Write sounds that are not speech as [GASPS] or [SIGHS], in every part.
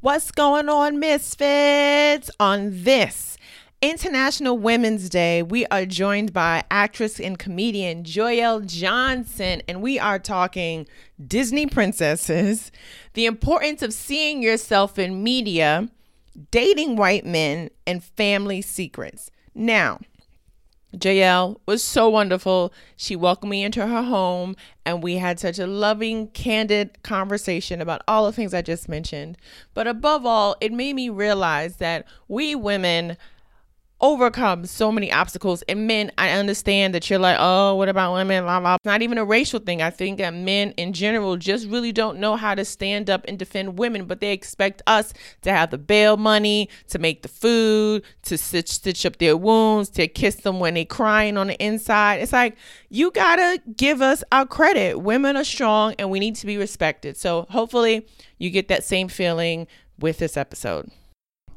What's going on, Misfits? On this International Women's Day, we are joined by actress and comedian Joyelle Johnson, and we are talking Disney princesses, the importance of seeing yourself in media, dating white men, and family secrets. Now, Joyelle was so wonderful. She welcomed me into her home and we had such a loving, candid conversation about all the things I just mentioned. But above all, it made me realize that we women overcome so many obstacles. And men, I understand that you're like, oh, what about women? Blah, blah. It's not even a racial thing. I think that men in general just really don't know how to stand up and defend women, but they expect us to have the bail money, to make the food, to stitch, stitch up their wounds, to kiss them when they're crying on the inside. It's like, you gotta give us our credit. Women are strong and we need to be respected. So hopefully you get that same feeling with this episode.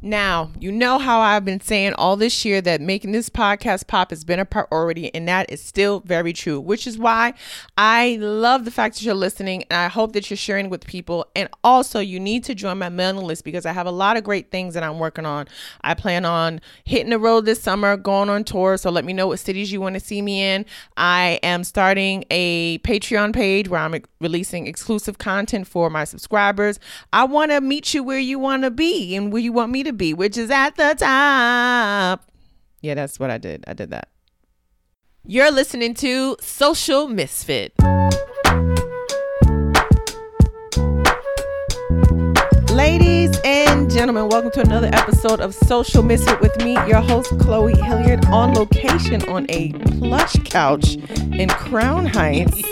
Now, you know how I've been saying all this year that making this podcast pop has been a priority, and that is still very true, which is why I love the fact that you're listening, and I hope that you're sharing with people. And also, you need to join my mailing list because I have a lot of great things that I'm working on. I plan on hitting the road this summer, going on tour, so let me know what cities you want to see me in. I am starting a Patreon page where I'm releasing exclusive content for my subscribers. I want to meet you where you want to be and where you want me to be, which is at the top. Yeah, that's what I did. I did that. You're listening to Social Misfit. Ladies and gentlemen, welcome to another episode of Social Misfit with me, your host, Chloe Hilliard, on location on a plush couch in Crown Heights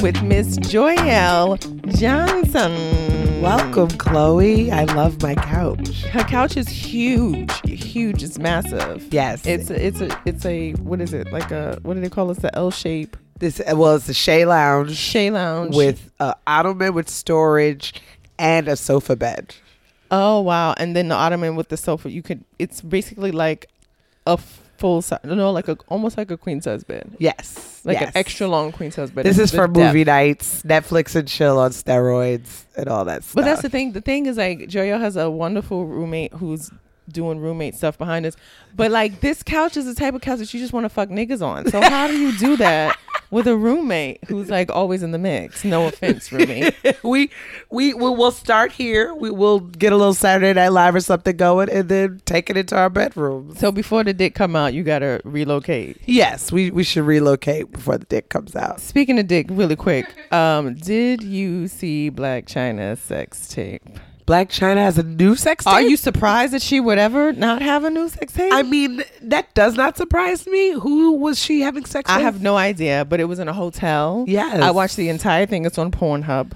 with Miss Joyelle Johnson. Welcome, Chloe. I love my couch. Her couch is huge, huge. It's massive. Yes. It's a, it's a it's a what is it like a what do they call it? The L shape. This well, it's a Chaise Lounge Chaise Lounge with a ottoman with storage and a sofa bed. Oh wow! And then the ottoman with the sofa. You could. It's basically like a full size. No, like a almost like a queen size bed. Yes, Like yes. an extra long queen size bed. This is for depth. movie nights, Netflix and chill on steroids and all that stuff. But that's the thing. The thing is, like, Joyo has a wonderful roommate who's doing roommate stuff behind us. But like, this couch is the type of couch that you just want to fuck niggas on. So how do you do that with a roommate who's like always in the mix? No offense, roommate. [LAUGHS] we we we will start here. We will get a little Saturday Night Live or something going, and then take it into our bedrooms. So before the dick come out, you gotta relocate. Yes, we we should relocate before the dick comes out. Speaking of dick, really quick, um, did you see Blac Chyna sex tape? Blac Chyna has a new sex tape. Are you surprised that she would ever not have a new sex tape? I mean, that does not surprise me. Who was she having sex I with? I have no idea, but it was in a hotel. Yes. I watched the entire thing. It's on Pornhub.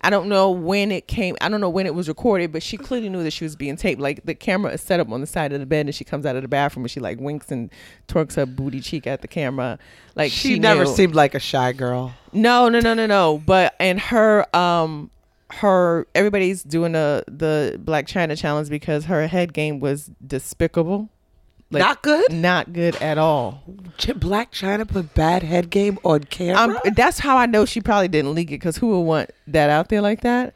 I don't know when it came. I don't know when it was recorded, but she clearly knew that she was being taped. Like the camera is set up on the side of the bed, and she comes out of the bathroom and she like winks and twerks her booty cheek at the camera. Like she, she, never knew. seemed like a shy girl. No, no, no, no, no. But and her um her everybody's doing the the Blac Chyna challenge because her head game was despicable. Like, Not good? Not good at all. Blac Chyna put bad head game on camera. Um, that's how I know she probably didn't leak it because who would want that out there like that?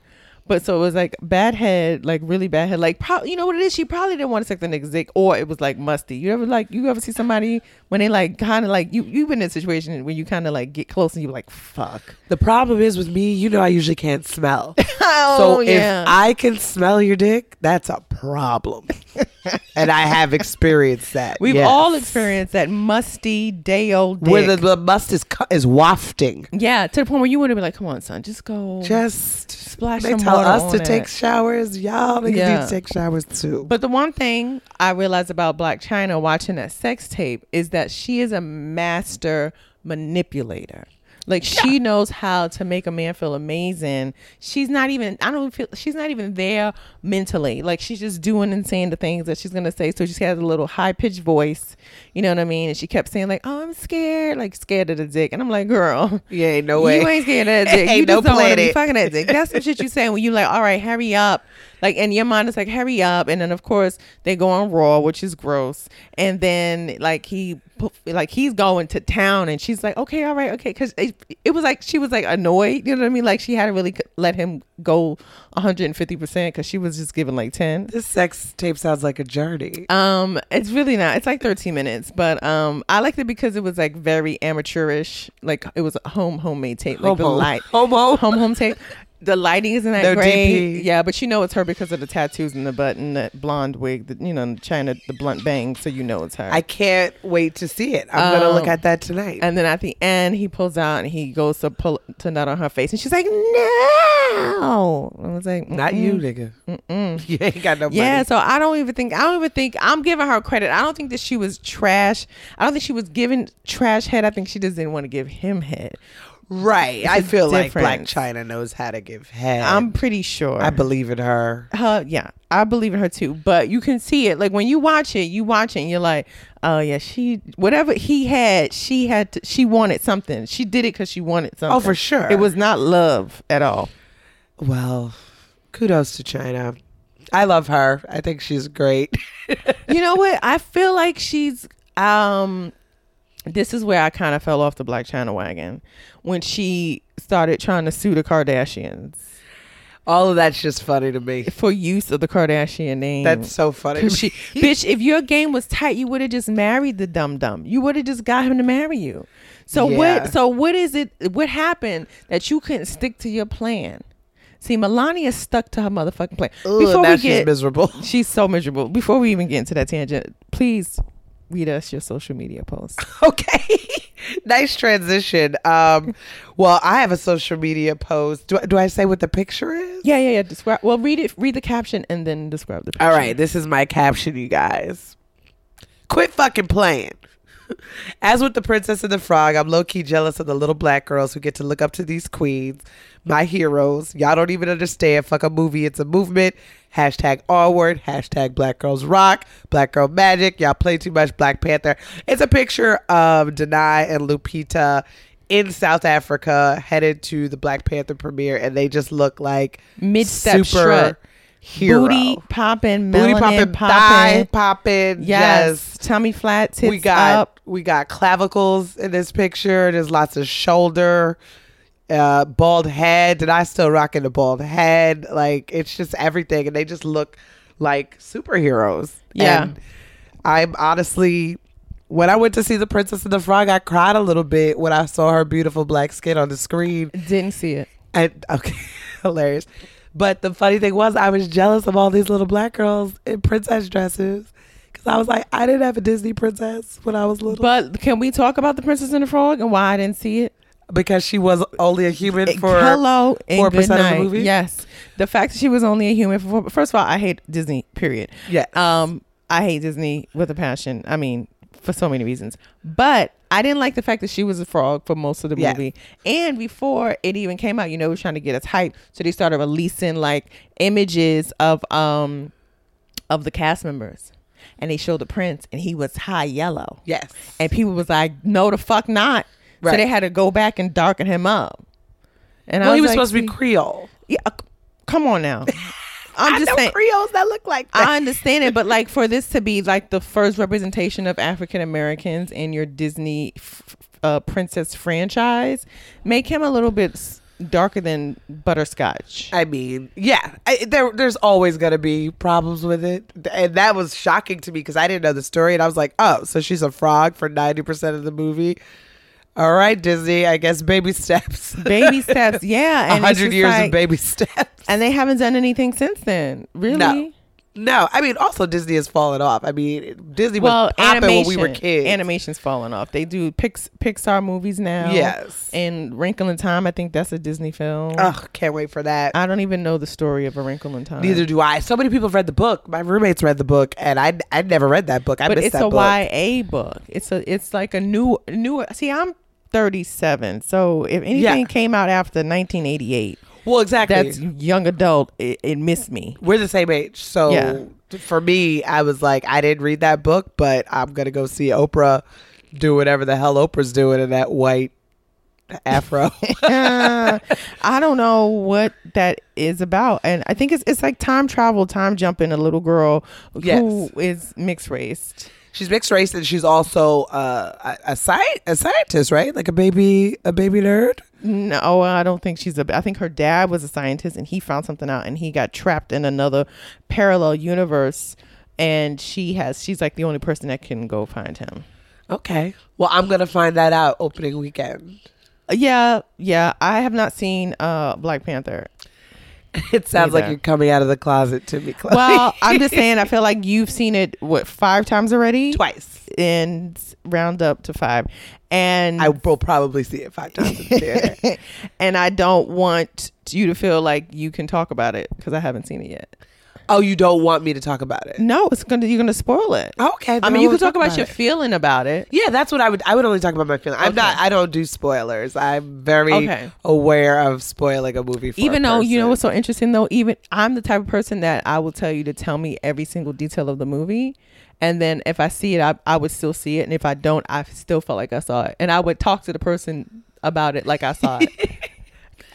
But so it was like bad head, like really bad head. Like probably, you know what it is? She probably didn't want to suck the nigga's dick, or it was like musty. You ever like you ever see somebody when they like kind of like you you've been in a situation where you kind of like get close and you're like fuck. the problem is with me, you know, I usually can't smell. [LAUGHS] Oh so if I can smell your dick, that's a problem. [LAUGHS] and I have experienced that. We've yes. all experienced that musty day old dick. where the, the must is cu- is wafting. yeah, to the point where you want to be like, come on, son, just go. Just Splash some tell us to take showers. Y'all niggas Yeah. need to take showers too. But the one thing I realized about Blac Chyna watching that sex tape is that she is a master manipulator. Like [LAUGHS] she knows how to make a man feel amazing. She's not even I don't feel she's not even there mentally. Like she's just doing and saying the things that she's gonna say. So she has a little high pitched voice. You know what I mean? And she kept saying like, "Oh, I'm scared," like scared of the dick. And I'm like, "Girl, yeah, ain't no way. you ain't scared of that [LAUGHS] dick. You no just don't want to be fucking that dick. That's some shit you saying when you like, all right, hurry up. Like, and your mind is like, hurry up. And then, of course, they go on Raw, which is gross. And then, like, he, like, he's going to town, and she's like, okay, all right, okay. Cause it, it was like, she was like annoyed, you know what I mean? Like, she had to really let him go 150% because she was just giving like 10. This sex tape sounds like a journey. Um, it's really not. It's like 13 minutes, but um, I liked it because it was like very amateurish. Like it was a home homemade tape, like the Homo. light Homo. home home tape. The lighting isn't that No great. DP. Yeah, but you know it's her because of the tattoos and the button, that blonde wig. That you know, Chyna the blunt bang. so you know it's her. I can't wait to see it. I'm gonna look Um, at that tonight. and then at the end, he pulls out and he goes to pull to nut on her face, and she's like, "No!" I was like, Not you, nigga. Mm-mm. [LAUGHS] You ain't got no money. Yeah, so I don't even think I don't even think I'm giving her credit. I don't think that she was trash. I don't think she was giving trash head. I think she just didn't want to give him head. Right. I feel like Black. China knows how to give head. I'm pretty sure. I believe in her. her, yeah, I believe in her too. But you can see it, like when you watch it, you watch it, and you're like, oh yeah, she whatever he had, she had, to, she wanted something. She did it because she wanted something. Oh, for sure. It was not love at all. Well, kudos to Chyna. I love her. I think she's great. you know what? I feel like she's um this is where I kind of fell off the Blac Chyna wagon when she started trying to sue the Kardashians All of that's just funny to me. for use of the Kardashian name. That's so funny. [LAUGHS] she, me. [LAUGHS] bitch, if your game was tight, you would have just married the dum dum. You would have just got him to marry you. So Yeah. what? So what is it? What happened that you couldn't stick to your plan? See, Melania stuck to her motherfucking plan. Ugh, now she's miserable. [LAUGHS] She's so miserable. Before we even get into that tangent, please read us your social media posts. [LAUGHS] Okay. [LAUGHS] nice transition. Um, well, I have a social media post. Do, I- do I say what the picture is? Yeah, yeah, yeah. Describe. Well, read it. Read the caption and then describe the. Picture. All right, this is my caption, you guys. Quit fucking playing. As with the Princess and the Frog, I'm low key jealous of the little black girls who get to look up to these queens, my heroes. Y'all don't even understand. Fuck a movie, it's a movement. Hashtag R word. Hashtag Black Girls Rock. Black Girl Magic. Y'all play too much Black Panther. It's a picture of Danai and Lupita in South Africa headed to the Black Panther premiere, and they just look like Mid-step super strut. Hero. Booty popping, Booty popping, thigh popping. popping. Yes. tummy flat, tits we got up. we got clavicles in this picture. There's lots of shoulder, uh, bald head. Did I still rocking the bald head? Like it's just everything, and they just look like superheroes. Yeah. And I'm honestly. When I went to see The Princess and the Frog, I cried a little bit when I saw her beautiful black skin on the screen. Didn't see it. And [LAUGHS] okay, hilarious. But the funny thing was, I was jealous of all these little black girls in princess dresses because I was like, I didn't have a Disney princess when I was little But can we talk about the Princess and the Frog and why I didn't see it? because she was only a human for hello 4% of the movie? Yes, the fact that she was only a human for four, first of all, I hate Disney. Period. Yeah. Um, I hate Disney with a passion. I mean, for so many reasons. But I didn't like the fact that she was a frog for most of the Yeah. movie. And before it even came out, you know, it was trying to get us hype. So they started releasing like images of um of the cast members. And they showed the prince and he was high yellow. Yes. And people was like, no, the fuck not. Right. So they had to go back and darken him up. And well, he was like, supposed to be Creole. Yeah, uh, come on now. [LAUGHS] I'm I just know saying. Creoles that look like that. I understand it, but like for this to be like the first representation of African Americans in your Disney f- uh, princess franchise, make him a little bit s- darker than butterscotch. I mean, yeah, I, there, there's always gonna be problems with it, and that was shocking to me because I didn't know the story, and I was like, oh, so she's a frog for ninety percent of the movie. All right, Disney, I guess baby steps. Baby [LAUGHS] steps, yeah, A and hundred years like- of baby steps. and they haven't done anything since then. Really? No. No, I mean, also Disney has fallen off. I mean, Disney was Well, popping animation, when we were kids. animation's falling off. They do Pix, Pixar movies now. Yes. and Wrinkle in Time. I think that's a Disney film. Ugh, can't wait for that. I don't even know the story of A Wrinkle in Time. Neither do I. So many people have read the book. My roommates read the book, and I I never read that book. I but missed it's a book. YA book. It's a it's like a new new. See, I'm 37, so if anything Yeah. came out after 1988, Well, exactly. that's young adult. It, it missed me. we're the same age. So Yeah. for me, I was like, I didn't read that book, but I'm gonna go see Oprah do whatever the hell Oprah's doing in that white afro. [LAUGHS] I don't know what that is about, and I think it's it's like time travel, time jumping. A little girl who Yes. is mixed race. She's mixed race and she's also uh, a a, sci- a scientist, right? Like a baby a baby nerd. No, I don't think she's a. I think her dad was a scientist, and he found something out, and he got trapped in another parallel universe. And she has. She's like the only person that can go find him. Okay. Well, I'm gonna find that out opening weekend. Uh, Yeah, yeah. I have not seen uh Black Panther. [LAUGHS] It sounds like you're coming out of the closet to me, Chloe. Well, I'm just saying. I [LAUGHS] feel like you've seen it what five times already, twice. and round up to five. And I will probably see it five times in the theater. [LAUGHS] and I don't want you to feel like you can talk about it because I haven't seen it yet. Oh, you don't want me to talk about it? No, it's gonna you're gonna spoil it. Okay. I mean, you can talk about, your it. feeling about it. Yeah, that's what I would. I would only talk about my feeling. I'm Okay. not. I don't do spoilers. I'm very Okay. aware of spoiling a movie. For Even a though you know what's so interesting though, even I'm the type of person that I will tell you to tell me every single detail of the movie. And then if I see it, I, I would still see it. And if I don't, I still felt like I saw it. And I would talk to the person about it like I saw it. [LAUGHS]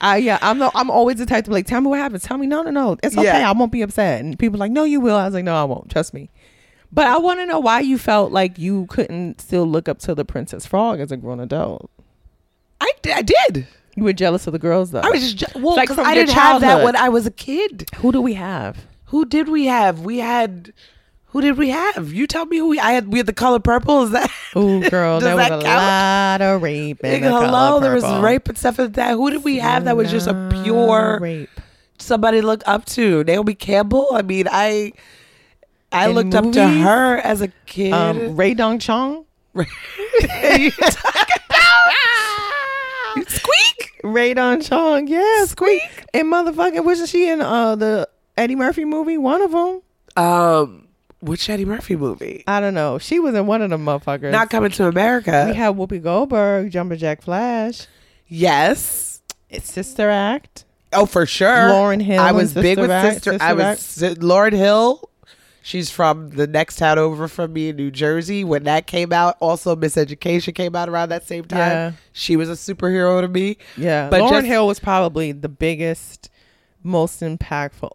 I yeah, I'm the, I'm always the type to be like, tell me what happens. Tell me no, no, no, it's okay. Yeah. I won't be upset. And people are like, no, you will. I was like, no, I won't. Trust me. But I want to know why you felt like you couldn't still look up to the Princess Frog as a grown adult. I, d- I did. You were jealous of the girls though. I was just je- well Like because from I didn't have that when I was a kid. Who do we have? Who did we have? We had. Who did we have? You tell me who we. I had. We had the color purple. Is that? [LAUGHS] Oh, girl, there was that a count? lot of rape. in the Color hello, there was rape and stuff like that. Who did we have that was just a pure rape. somebody to look up to? Naomi Campbell. I mean, I I In looked up to her as a kid. Um, Rae Dawn Chong. [LAUGHS] You talking about? [LAUGHS] Squeak. Rae Dawn Chong, yeah, squeak. And motherfucking, wasn't she in uh the Eddie Murphy movie? One of them. Um, which Eddie Murphy movie? I don't know. She was in one of them motherfuckers. Not coming to America. we had Whoopi Goldberg, Jumpin' Jack Flash, yes. it's Sister Act. Oh, for sure. Lauryn Hill I was big with Act, sister. Sister I was si- Lauryn Hill. She's from the next town over from me in New Jersey. When that came out, also Miseducation came out around that same time. Yeah. She was a superhero to me. Yeah, But Lauryn just- Hill was probably the biggest, most impactful.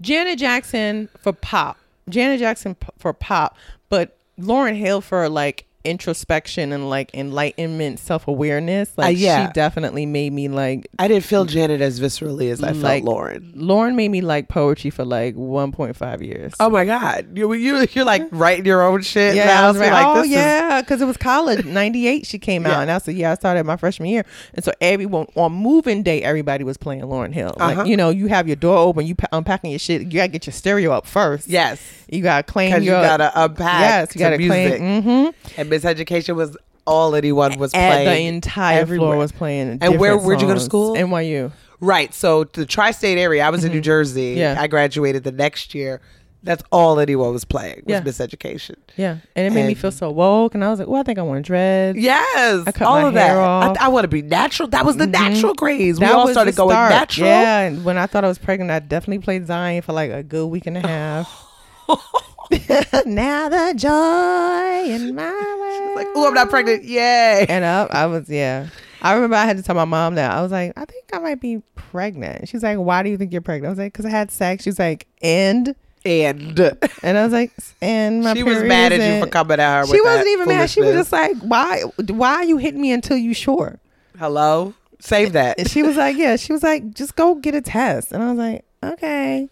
Janet Jackson for pop. Janet Jackson p- for pop, but Lauryn Hill for like introspection and like enlightenment, self awareness. Like Uh, yeah. she definitely made me like. I didn't feel Janet as viscerally as I Like- felt Lauryn. Lauryn made me like poetry for like 1.5 years. Oh my God, you you you're like [LAUGHS] writing your own shit. yeah, now, I was so like, oh yeah, because it was college. '98 she came out, Yeah. and I said, yeah, I started my freshman year, and so everyone on moving day, everybody was playing Lauryn Hill. Uh-huh. Like you know, you have your door open, you pa- unpacking your shit. You gotta get your stereo up first. yes, you gotta claim because you gotta unpack. yes, you gotta music. claim. Mm-hmm. And Miseducation was all anyone was And playing. the entire everywhere. floor was playing. And where- where'd you go to songs. school? NYU. Right. So the tri-state area, I was in New Jersey. Mm-hmm. Yeah. I graduated the next year. That's all anyone was playing was Yeah. Miseducation. Yeah, and it made me And- feel so woke, and I was like, well, I think I want dreads. Yes, I cut all my of that. hair off. I, want to be natural. That was the Mhm. natural craze. We all was started the going start. natural. Yeah, and when I thought I was pregnant, I definitely played Zion for like a good week and a half. [LAUGHS] [LAUGHS] now the joy in my world. Like, oh, I'm not pregnant. Yay! And I, I was, yeah. I remember I had to tell my mom that. I was like, I think I might be pregnant. She's like, why do you think you're pregnant? I was like, because I had sex. She's like, and? And And I was like, and my she was mad at you for coming at her. She wasn't even mad. She was just like, why, why are you hitting me until you sure? hello. Save that. And she was like, yeah. She was like, just go get a test. And I was like, okay.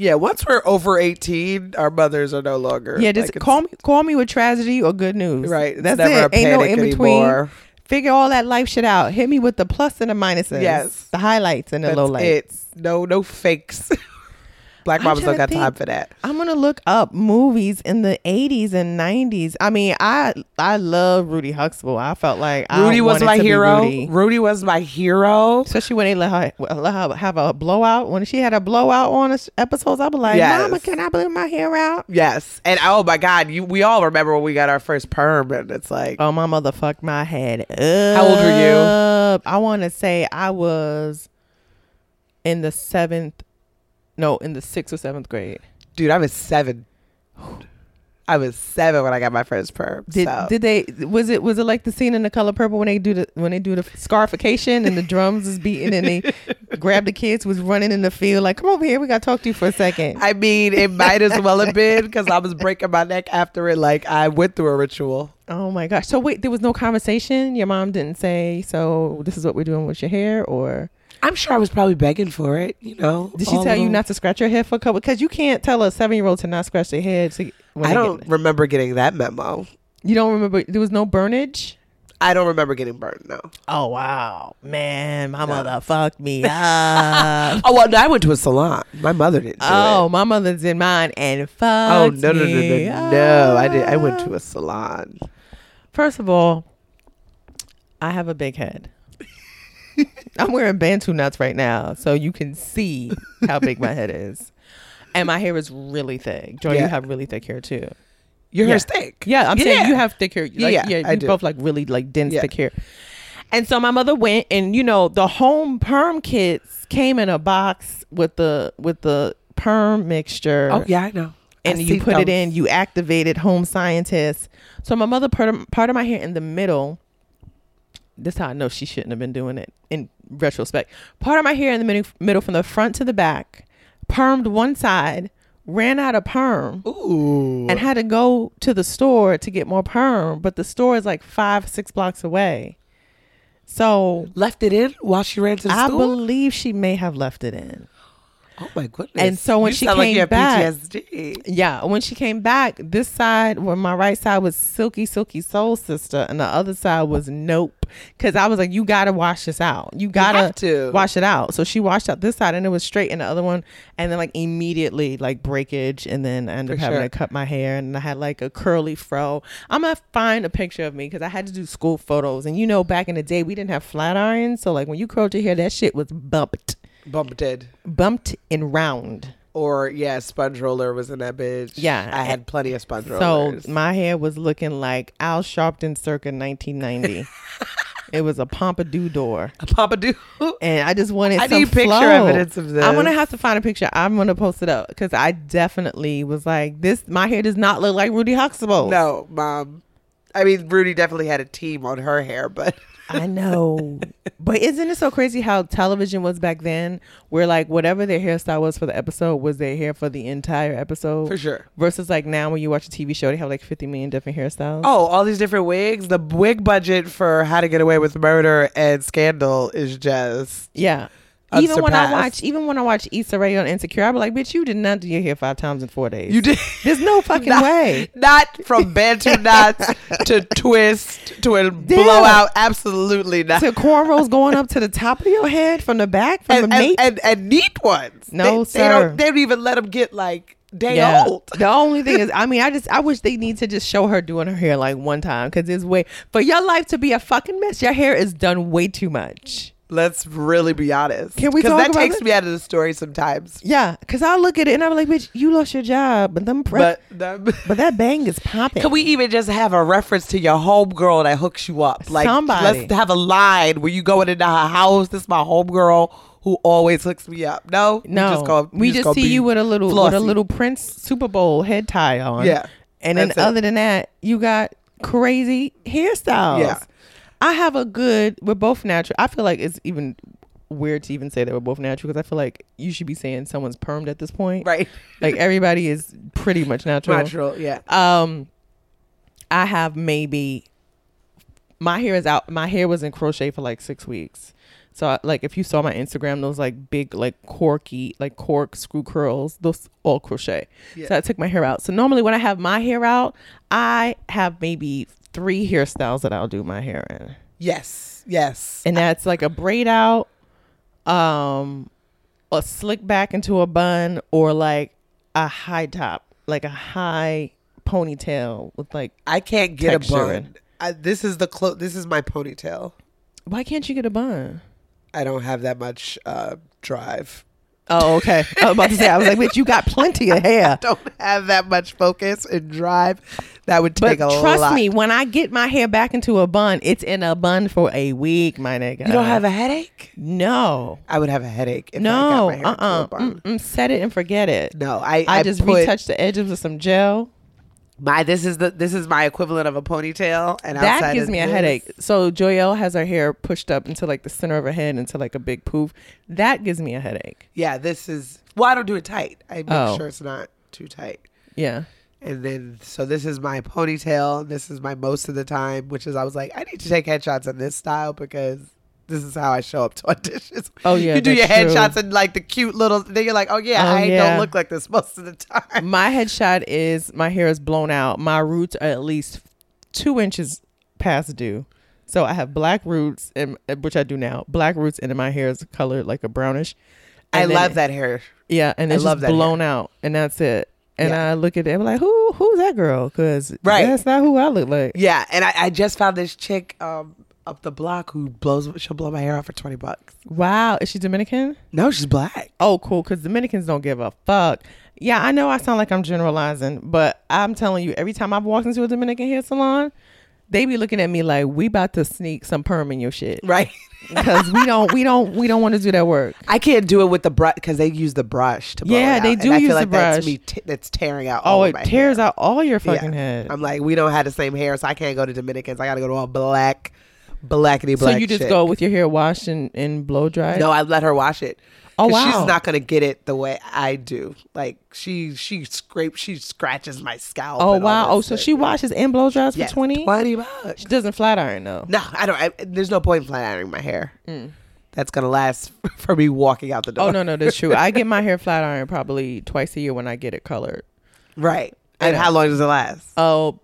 Yeah, once we're over 18, our mothers are no longer. Yeah, just like, call me call me with tragedy or good news. Right. That's never it. a Ain't no in between. anymore. Figure all that life shit out. Hit me with the plus and the minuses. Yes. The highlights and the That's low lights. it. No, no fakes. [LAUGHS] Black mamas don't got to time for that. I'm gonna look up movies in the 80s and 90s. I mean, I I love Rudy Huxtable. I felt like I Rudy was my hero. Rudy. Rudy was my hero. Especially when they let her, let her have a blowout. When she had a blowout on episodes, I was like, Yes. Mama, can I blew my hair out? Yes, and oh my God, you we all remember when we got our first perm, and it's like, Oh, my mother fucked my head up. How old were you? I want to say I was in the seventh, no, in the sixth or seventh grade. dude, I was seven. I was seven when I got my first perm. Did so. did they was it was it like the scene in the color purple when they do the when they do the scarification and the drums is beating and they [LAUGHS] grab the kids was running in the field like come over here we gotta talk to you for a second. I mean, it might as well have been because I was breaking my neck after it. Like I went through a ritual. oh my gosh! So wait, there was no conversation. Your mom didn't say so. This is what we're doing with your hair, or I'm sure I was probably begging for it. You know, did she tell you not to scratch your head for a couple? Because you can't tell a seven year old to not scratch their head. To, when I don't Get, remember getting that memo. you don't remember? There was no burnage. I don't remember getting burned. No. Oh wow, man, my mother fucked me [LAUGHS] up. Oh well, I went to a salon. My mother didn't. Oh, it. my mother did mine and Oh fucked no no no no no! I did. I went to a salon. First of all, I have a big head. [LAUGHS] I'm wearing Bantu knots right now, so you can see how big my head is. And my hair is really thick. Joy, Yeah. you have really thick hair too. Your Yeah. hair's thick. Yeah, I'm saying you have thick hair. Like, Yeah, yeah, I you do. both like really like dense Yeah. thick hair. And so my mother went, and you know the home perm kits came in a box with the with the perm mixture Oh yeah, I know. and I you put it in, you activated home scientists. So my mother part of, part of my hair in the middle. This how I know she shouldn't have been doing it in retrospect. Part of my hair in the middle, middle from the front to the back, permed one side, ran out of perm, Ooh. and had to go to the store to get more perm. But the store is like five, six blocks away. So left it in while she ran to the I store. believe she may have left it in. Oh my goodness! And so when You she sound like came you have back- PTSD. Yeah, when she came back, this side, where my right side was Silky Silky Soul Sister, and the other side was Nope. Because I was like, you gotta wash this out. You gotta have to. wash it out. So she washed out this side, and it was straight, and the other one, and then like immediately like breakage, and then I ended up having sure. to cut my hair, and I had like a curly fro. I'm gonna find a picture of me because I had to do school photos, and you know, back in the day, we didn't have flat irons, so like when you curled your hair, that shit was bumped, Bumped bumped and round. Or yeah, sponge roller was in that bitch. Yeah. I had plenty of sponge rollers. So my hair was looking like Al Sharpton circa 1990. [LAUGHS] it was a pompadour door, a pompadour. and I just wanted I some need picture flow. evidence of this. I'm gonna have to find a picture. I'm gonna post it up because I definitely was like, this. My hair does not look like Rudy Huxtable. No, mom. I mean, Rudy definitely had a team on her hair, but I know, but isn't it so crazy how television was back then, where like whatever their hairstyle was for the episode was their hair for the entire episode, for sure. versus like now when you watch a TV show, they have like 50 million different hairstyles. Oh, all these different wigs. The wig budget for How to Get Away with Murder and Scandal is just Yeah. Even when I watch, even when I watch Issa Rae on Insecure, I be like, "Bitch, you did not do your hair five times in four days. you did. There's no [LAUGHS] fucking Not- way. Not from bantu [LAUGHS] knots to twist to a blowout. Absolutely not. To cornrows going up to the top of your head from the back from and, the and, nape. and, and neat ones. No, they, They sir. don't, they don't even let them get like day yeah. old. The only thing is, [LAUGHS] I mean, I just, I wish they need to just show her doing her hair like one time because it's way for your life to be a fucking mess. Your hair is done way too much. Let's really be honest. Can we talk that about takes it? me out of the story sometimes. Yeah, because I look at it and I'm like, bitch, you lost your job, but them, but, But [LAUGHS] but that bang is popping. Can we even just have a reference to your homegirl that hooks you up? Like, Somebody. let's have a line where you go into her house. This is my homegirl who always hooks me up. No, No, we just, go, we just gonna see you with a little with a little Prince Super Bowl head tie on. Yeah, and then it. other than that, you got crazy hairstyles. Yeah. I have a good. We're both natural. I feel like it's even weird to even say that we're both natural because I feel like you should be saying someone's permed at this point. right. [LAUGHS] Like everybody is pretty much natural. Natural, yeah. Um, I have maybe my hair is out. My hair was in crochet for like six weeks. So I, like if you saw my Instagram, those like big like corky like cork screw curls, those all crochet. Yeah. So I took my hair out. So normally when I have my hair out, I have maybe three hairstyles that I'll do my hair in, Yes, yes. and that's like a braid out, um, a slick back into a bun, or like a high top, like a high ponytail with like. I can't get a bun. I, this is the clo- This is my ponytail. Why can't you get a bun? I don't have that much uh, drive. Oh, okay. I was about to say, I was like, bitch, you got plenty of [LAUGHS] hair. Don't have that much focus and drive. That would But take a lot." But trust lot. me, when I get my hair back into a bun, it's in a bun for a week, my nigga. You don't have a headache? no, I would have a headache if no, I got my hair uh, into a bun. Mm-mm, set it and forget it. No, I I, just put, retouched the edges with some gel. My this is the this is my equivalent of a ponytail, and That gives me a this- headache. So Joyelle has her hair pushed up into like the center of her head into like a big poof. That gives me a headache. Yeah, this is. Well, I don't do it tight. I make Oh. sure it's not too tight. Yeah. And then, so this is my ponytail. This is my most of the time, which is I was like, I need to take headshots in this style because this is how I show up to [LAUGHS] auditions. Oh, yeah, you do your that's true. headshots and like the cute little. Then you're like, oh yeah, Oh, I yeah. don't look like this most of the time. My headshot is my hair is blown out. My roots are at least two inches past due. So I have black roots, and which I do now. Black roots, and then my hair is colored like a brownish. I then love that hair. Yeah, and I it's love just blown out, and that's it. And Yeah. I look at it, I'm like, who, who's that girl? Because Right. that's not who I look like. Yeah, and I, I just found this chick um, up the block who blows. She'll blow my hair off for twenty bucks. Wow, is she Dominican? No, she's black. Oh, cool. Because Dominicans don't give a fuck. Yeah, I know I sound like I'm generalizing, but I'm telling you, every time I've walked into a Dominican hair salon, they be looking at me like we about to sneak some perm in your shit Right. [LAUGHS] because we don't, we don't, we don't want to do that work. I can't do it with the brush because they use the brush to blow Yeah, it they out, do use feel the like That's brush. me. T- that's tearing out. Oh, all it tears hair. out all your Yeah. fucking head. I'm like, we don't have the same hair, so I can't go to Dominicans. I got to go to all black, blackety black. so you just shit. go with your hair washed and, and blow dried. No, I let her wash it. Oh wow. She's not gonna get it the way I do. Like she, she scrapes, she scratches my scalp. Oh wow! Oh, so shit. she washes and blow dries for twenty. Twenty bucks. She doesn't flat iron though. No, I don't. I, there's no point in flat ironing my hair. Mm. That's gonna last [LAUGHS] for me walking out the door. Oh no, no, that's true. I get [LAUGHS] my hair flat ironed probably twice a year when I get it colored. Right. And how long does it last? Oh,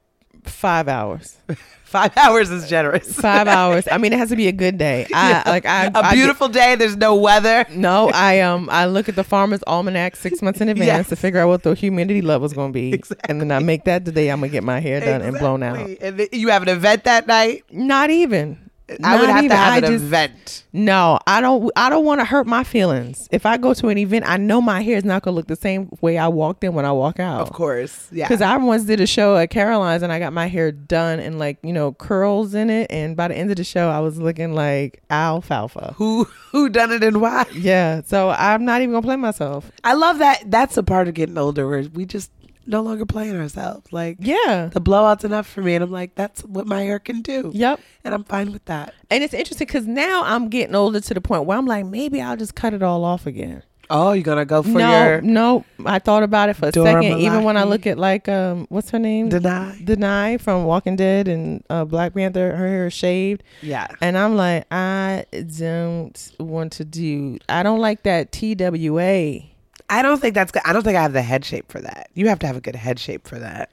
five hours. [LAUGHS] Five hours is generous. Five hours. I mean, it has to be a good day. [LAUGHS] I Yeah. like I A I beautiful day. There's no weather. no, I um I look at the farmer's almanac six [LAUGHS] months in advance Yes. to figure out what the humidity level is going to be, and then I make that the day I'm gonna get my hair done and blown out. And then you have an event that night. Not even. I would have even. to have I an just- event. No, I don't. I don't want to hurt my feelings. If I go to an event, I know my hair is not gonna look the same way I walked in when I walk out. Of course. Yeah. Because I once did a show at Caroline's and I got my hair done and like you know curls in it, and by the end of the show, I was looking like alfalfa. [LAUGHS] who who done it and why? Yeah, so I'm not even gonna play myself. I love that. That's a part of getting older where we just no longer playing ourselves. Like Yeah. the blowout's enough for me, and I'm like, that's what my hair can do. Yep. And I'm fine with that. And it's interesting because now I'm getting older to the point where I'm like, maybe I'll just cut it all off again. Oh, you're gonna go for no, your no. I thought about it for a Dora second. Even when I look at like um, what's her name? Danai? Danai from Walking Dead and uh, Black Panther, her hair is shaved. Yeah. And I'm like, I don't want to do, I don't like that TWA. I don't think that's good. I don't think I have the head shape for that. You have to have a good head shape for that.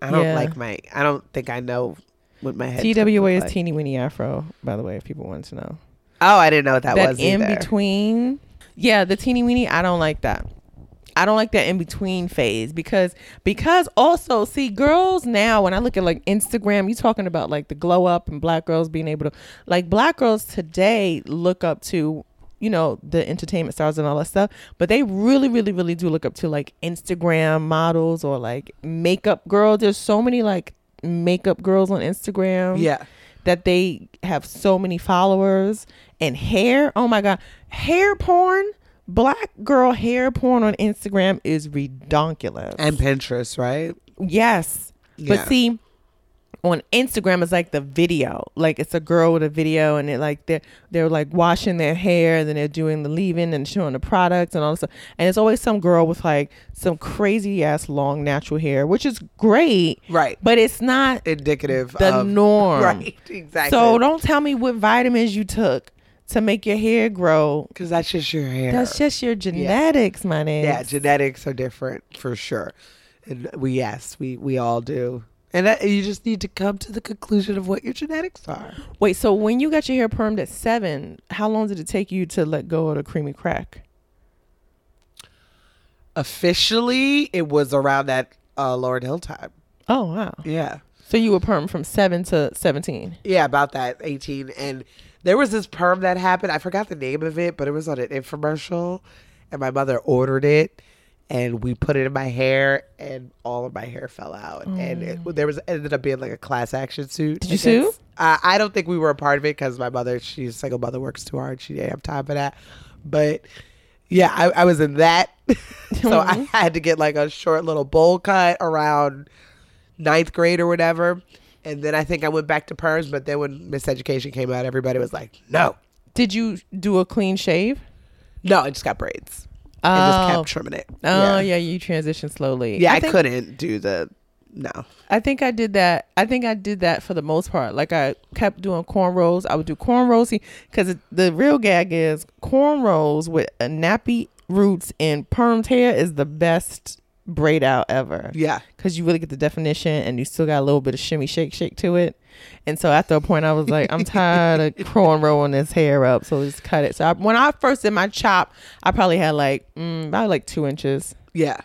I don't Yeah. like my. I don't think I know what my head. TWA is like. teeny weeny afro, by the way, if people want to know. Oh, I didn't know what that, That, was in either. between, yeah, the teeny weeny, I don't like that. I don't like that in between phase because because also see girls now when I look at like Instagram, you talking about like the glow up and black girls being able to like black girls today look up to you know the entertainment stars and all that stuff, but they really really really do look up to like Instagram models or like makeup girls. There's so many like makeup girls on Instagram Yeah. that they have so many followers and hair. Oh my god, hair porn. Black girl hair porn on Instagram is redonkulous. And Pinterest, right? yes, Yeah. but see, on Instagram it's like the video. Like it's a girl with a video, and it like they're they're like washing their hair, and then they're doing the leave-in and showing the products and all this stuff. And it's always some girl with like some crazy ass long natural hair, which is great, Right. but it's not Indicative the of norm. [LAUGHS] Right. Exactly. So don't tell me what vitamins you took to make your hair grow. because that's just your hair. That's just your genetics, my name. yeah. Genetics are different for sure, and we yes we we all do. And that, you just need to come to the conclusion of what your genetics are. Wait, so when you got your hair permed at seven, how long did it take you to let go of the creamy crack? Officially, it was around that uh, Lauryn Hill time. Oh wow. Yeah. So you were permed from seven to seventeen. Yeah, about that 18. And there was this perm that happened. I forgot the name of it, but it was on an infomercial. And my mother ordered it. And we put it in my hair, and all of my hair fell out. And it, there was ended up being like a class action suit. Did you sue? Uh, I don't think we were a part of it because my mother, she's a single mother, works too hard. She didn't have time for that. But yeah, I, I was in that. [LAUGHS] so I had to get like a short little bowl cut around ninth grade or whatever. And then I think I went back to perms. But then when Miseducation came out, everybody was like, no, Did you do a clean shave? no, I just got braids. And just Oh. kept trimming it. Oh yeah, you transitioned slowly. Yeah, I, think, couldn't do the no. I think I did that. I think I did that for the most part. Like I kept doing cornrows. I would do cornrows because the real gag is cornrows with a nappy roots and permed hair is the best braid out ever. Yeah. because you really get the definition and you still got a little bit of shimmy shake shake to it. And so after a point, I was like, I'm [LAUGHS] tired of cornrowing this hair up, so just cut it. So I, when I first did my chop, I probably had like mm, about like two inches, Yeah.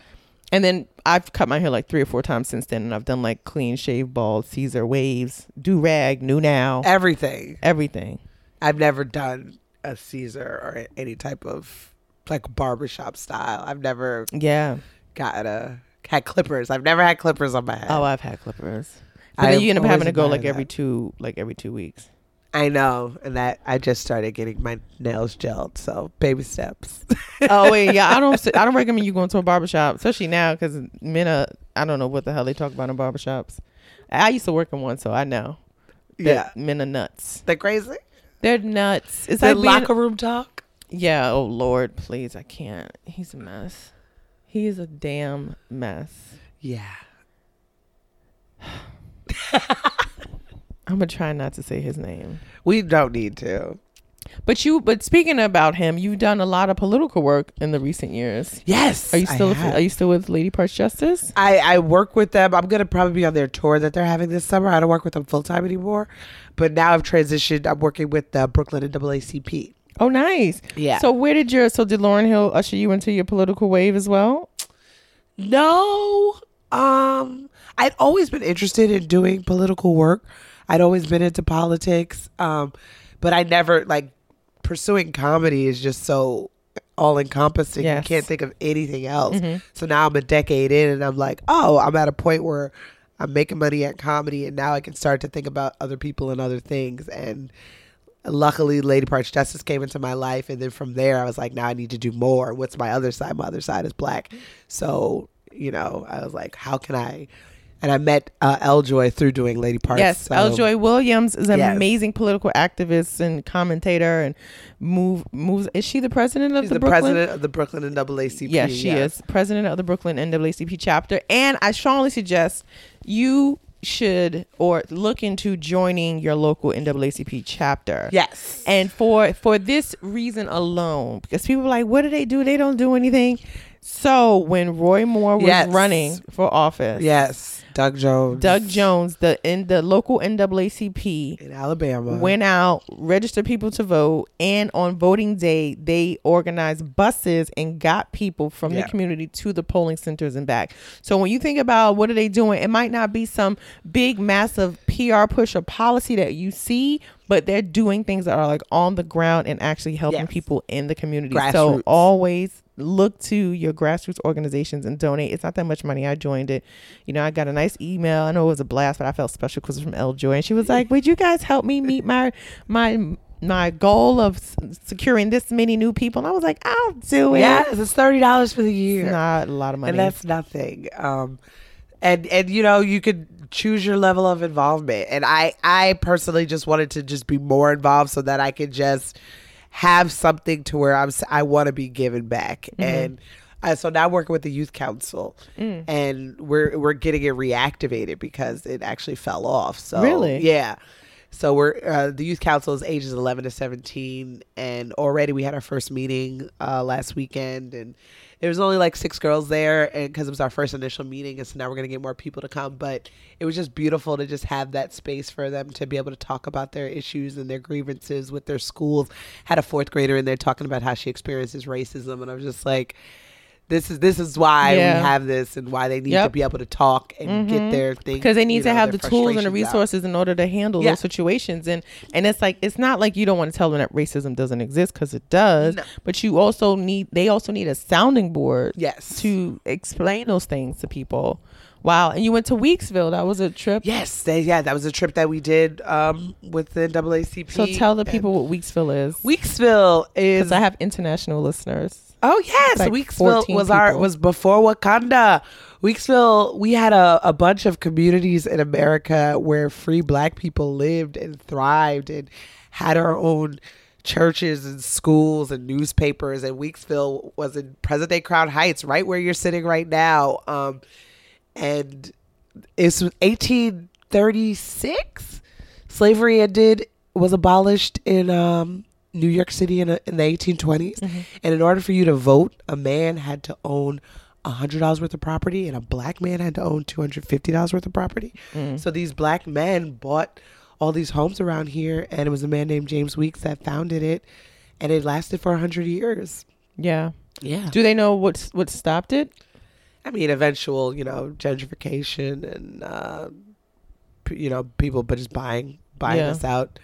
and then I've cut my hair like three or four times since then, and I've done like clean shave, bald, Caesar waves, do rag, new now, Everything. everything. I've never done a Caesar or any type of like barbershop style. I've never Yeah. Got a had clippers. I've never had clippers on my head. Oh, I've had clippers. But then you end up having to go like every that. two, like every two weeks. I know, and that I just started getting my nails gelled. So baby steps. [LAUGHS] oh wait, yeah, I don't. [LAUGHS] I don't recommend you going to a barbershop, especially now because men are. I don't know what the hell they talk about in barbershops. I used to work in one, so I know. yeah, men are nuts. they're crazy. They're nuts. It's The like being, locker room talk. yeah. Oh Lord, please, I can't. He's a mess. He is a damn mess. Yeah. [SIGHS] I'm gonna try not to say his name. We don't need to. But you. But speaking about him, you've done a lot of political work in the recent years. Yes. Are you still? Are you still with Lady Parts Justice? I, I work with them. I'm gonna probably be on their tour that they're having this summer. I don't work with them full time anymore, but now I've transitioned. I'm working with the Brooklyn NAACP. Oh, nice. Yeah. So where did your? So did Lauryn Hill usher you into your political wave as well? No, um, I'd always been interested in doing political work. I'd always been into politics, um, but I never like pursuing comedy is just so all encompassing. Yes. You can't think of anything else. So now I'm a decade in, and I'm like, oh, I'm at a point where I'm making money at comedy, and now I can start to think about other people and other things. And luckily, Lady Parts Justice came into my life, and then from there, I was like, now I need to do more. What's my other side? My other side is black. So you know, I was like, how can I? And I met uh, L. Joy through doing Lady Parts. Yes, so- L. Joy Williams is an Yes. amazing political activist and commentator, and move moves. Is she the president of She's the, the, Brooklyn? president of the Brooklyn NAACP. Yes, she is president of the Brooklyn NAACP chapter, and I strongly suggest you should or look into joining your local NAACP chapter. Yes. And for for this reason alone, because people are like, what do they do? They don't do anything. So when Roy Moore was Yes. running for office, yes, Doug Jones. Doug Jones, the in the local NAACP, in Alabama. went out, registered people to vote, and on voting day, they organized buses and got people from Yeah. the community to the polling centers and back. So when you think about what are they doing, it might not be some big, massive PR push or policy that you see, but they're doing things that are like on the ground and actually helping Yes. people in the community. So always look to your grassroots organizations and donate. It's not that much money. I joined it. You know, I got a nice email. I know it was a blast, but I felt special because it was from L. Joy, and she was like, "Would you guys help me meet my my my goal of s- securing this many new people?" And I was like, "I'll do it." yes, it's thirty dollars for the year, It's not a lot of money. and that's nothing. Um, and and you know you could choose your level of involvement. And I I personally just wanted to just be more involved so that I could just have something to where I'm I want to be given back Mm-hmm. and. Uh, so now I'm working with the youth council, Mm. and we're we're getting it reactivated because it actually fell off. So Really? yeah. So we're uh, the youth council is ages 11 to 17, and already we had our first meeting uh, last weekend, and there was only like six girls there, and because it was our first initial meeting, and so now we're gonna get more people to come. But it was just beautiful to just have that space for them to be able to talk about their issues and their grievances with their schools. Had a fourth grader in there talking about how she experiences racism, and I was just like. This is this is why Yeah. we have this and why they need to be able to talk and get their things because they need to know, have the tools and the frustrations out. resources in order to handle Yeah. those situations and and it's like it's not like you don't want to tell them that racism doesn't exist because it does No. but you also need they also need a sounding board Yes. to explain those things to people wow and you went to weeksville that was a trip Yes, they, yeah, that was a trip that we did um, with the NAACP. so tell the people what weeksville is Weeksville is. because i have international listeners oh yes, like Weeksville 14 was our was before Wakanda. Weeksville, we had a, a bunch of communities in America where free black people lived and thrived and had our own churches and schools and newspapers. And Weeksville was in present day Crown Heights, right where you're sitting right now. Um, and it's 1836. Slavery ended, was abolished in um, New York City in, a, in the 1820s. And in order for you to vote, a man had to own $100 worth of property and a black man had to own $250 worth of property. So these black men bought all these homes around here and it was a man named James Weeks that founded it and it lasted for 100 years. Yeah. Yeah. Do they know what's what stopped it? I mean, eventual, you know, gentrification and, uh, you know, people but just buying, buying Yeah. us out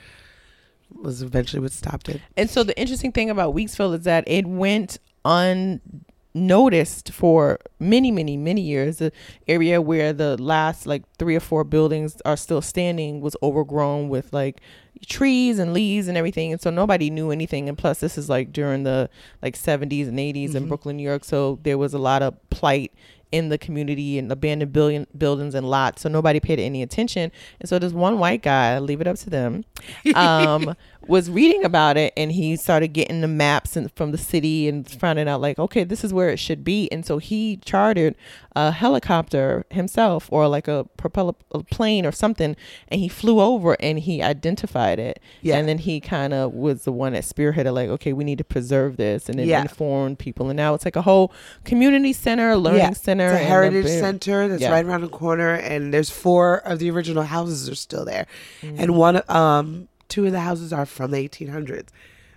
was eventually what stopped it. And so the interesting thing about Weeksville is that it went unnoticed for many, many, many years. The area where the last like three or four buildings are still standing was overgrown with like trees and leaves and everything and so nobody knew anything and plus this is like during the like 70s and 80s in mm-hmm. Brooklyn New York so there was a lot of plight in the community and abandoned billion buildings and lots so nobody paid any attention. And so this one white guy leave it up to them [LAUGHS] um was reading about it and he started getting the maps and from the city and finding out like okay this is where it should be and so he chartered a helicopter himself or like a propeller a plane or something and he flew over and he identified it Yeah. and then he kind of was the one that spearheaded like okay we need to preserve this and then Yeah. informed people and now it's like a whole community center learning center It's a heritage big- center that's Yeah. right around the corner, and there's four of the original houses are still there, Mm. and one, um, two of the houses are from the 1800s,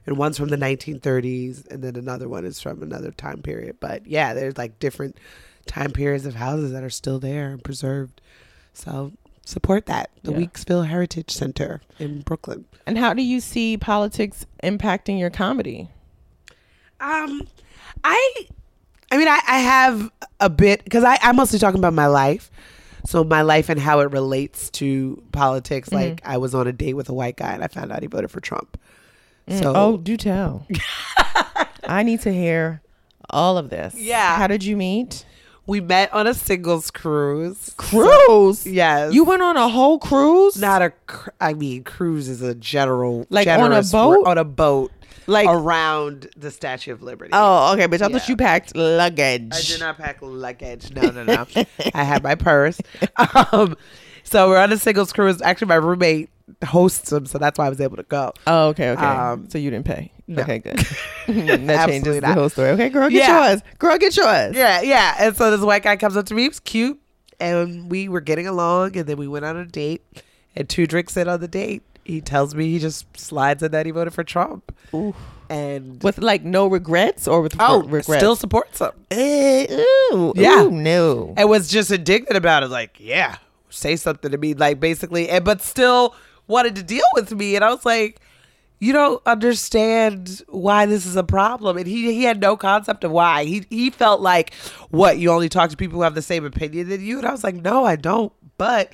and one's from the 1930s, and then another one is from another time period. But yeah, there's like different time periods of houses that are still there and preserved. So support that the Yeah. Weeksville Heritage Center in Brooklyn. and how do you see politics impacting your comedy Um, I, I mean, I, I have a bit because I I'm mostly talking about my life, so my life and how it relates to politics. Mm-hmm. Like I was on a date with a white guy and I found out he voted for Trump. So oh do tell [LAUGHS] i need to hear all of this Yeah. how did you meet we met on a singles cruise. cruise Yes, you went on a whole cruise not a. cr- I mean, cruise is a general Like on a boat? word- on a boat like around the Statue of Liberty. oh okay but i Yeah. thought you packed luggage I did not pack luggage. No, no, no. [LAUGHS] I had my purse. [LAUGHS] Um, so we're on a singles cruise. Actually, my roommate hosts them, so that's why I was able to go. oh okay okay Um, so you didn't pay no. okay good [LAUGHS] that changes the whole story okay girl get Yeah. yours girl get yours Yeah, yeah. And so this white guy comes up to me. He was cute, and we were getting along. And then we went on a date. And two drinks in on the date, he tells me he just slides in that he voted for Trump. Ooh. And with like no regrets or with oh, regrets still supports him. Eh, ooh, Yeah. ooh, no and was just indignant about it. Like, yeah, say something to me, like basically, and but still wanted to deal with me. And I was like, you don't understand why this is a problem. And he he had no concept of why. He he felt like, what you only talk to people who have the same opinion than you. And I was like, no, I don't. But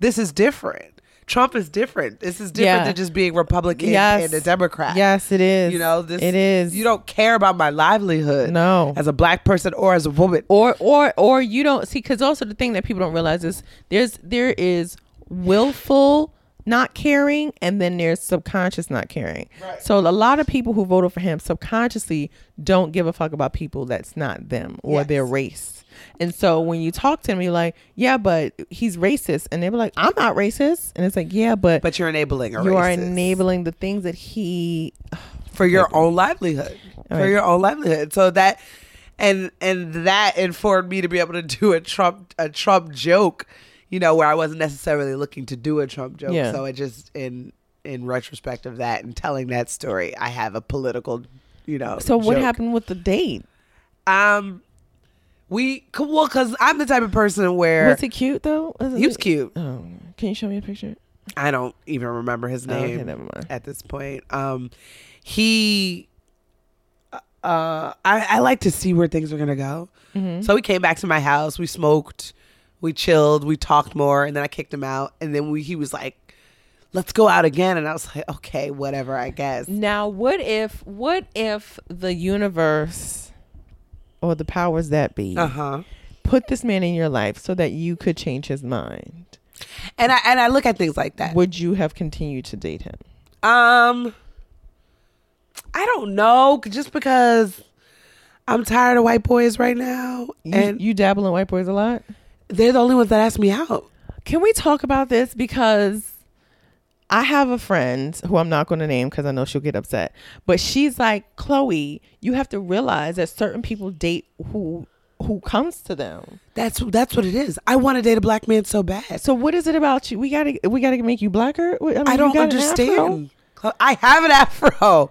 this is different. Trump is different. This is different Yeah. than just being Republican Yes. and a Democrat. yes it is You know, this it is You don't care about my livelihood. No. As a black person or as a woman. or or or you don't see because also the thing that people don't realize is there's there is willful not caring and then there's subconscious not caring so a lot of people who voted for him subconsciously don't give a fuck about people that's not them or Yes. their race and so when you talk to him you're like yeah but he's racist. And they were like i'm not racist. And it's like yeah but, But you're enabling a you are enabling the things that he for your own livelihood. For your own livelihood. So that and and that informed me to be able to do a trump a trump joke you know where i wasn't necessarily looking to do a trump joke. Yeah. so it just in in retrospect of that and telling that story i have a political you know so what joke. happened with the date? Um we well because i'm the type of person where was he cute though Was he was cute oh can you show me a picture i don't even remember his Oh, okay, name at this point. Um, he, uh, I, I like to see where things are gonna go. Mm-hmm. So we came back to my house. We smoked, we chilled, we talked more, and then I kicked him out. And then we, he was like, "Let's go out again." And I was like, "Okay, whatever, I guess." Now, what if what if the universe or the powers that be Uh huh. put this man in your life so that you could change his mind, And I and I look at things like that. would you have continued to date him? Um, I don't know. Just because I'm tired of white boys right now, You, and you dabble in white boys a lot. they're the only ones that ask me out. Can we talk about this because I have a friend who I'm not going to name because I know she'll get upset, but she's like, Chloe, you have to realize that certain people date who who comes to them. That's that's what it is. I want to date a black man so bad. So what is it about you? We gotta we gotta make you blacker. I, mean, I don't got an afro? understand. I have an afro.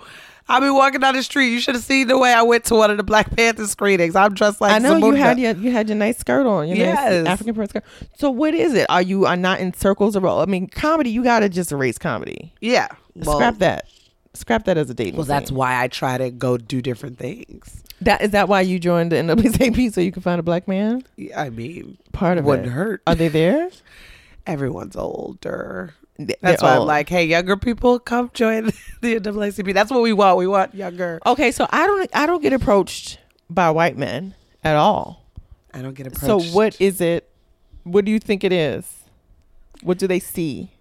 I be walking down the street. You should have seen the way I went to one of the Black Panther screenings. I'm dressed like I know you had your you had your nice skirt on, your Yes. nice African print skirt. So what is it? Are you are not in circles or I mean, comedy? You gotta just erase comedy. yeah. Well, Scrap that. Scrap that as a dating. Well, that's why I try to go do different things. that is that why you joined the NAACP so you can find a black man. Yeah, I mean, Part of wouldn't it. hurt. Are they there? [LAUGHS] Everyone's older. That's why I'm oh. like, hey, younger people, come join [LAUGHS] the NAACP. That's what we want. We want younger. Okay, so I don't I don't get approached by white men at all. I don't get approached. So what is it? What do you think it is? What do they see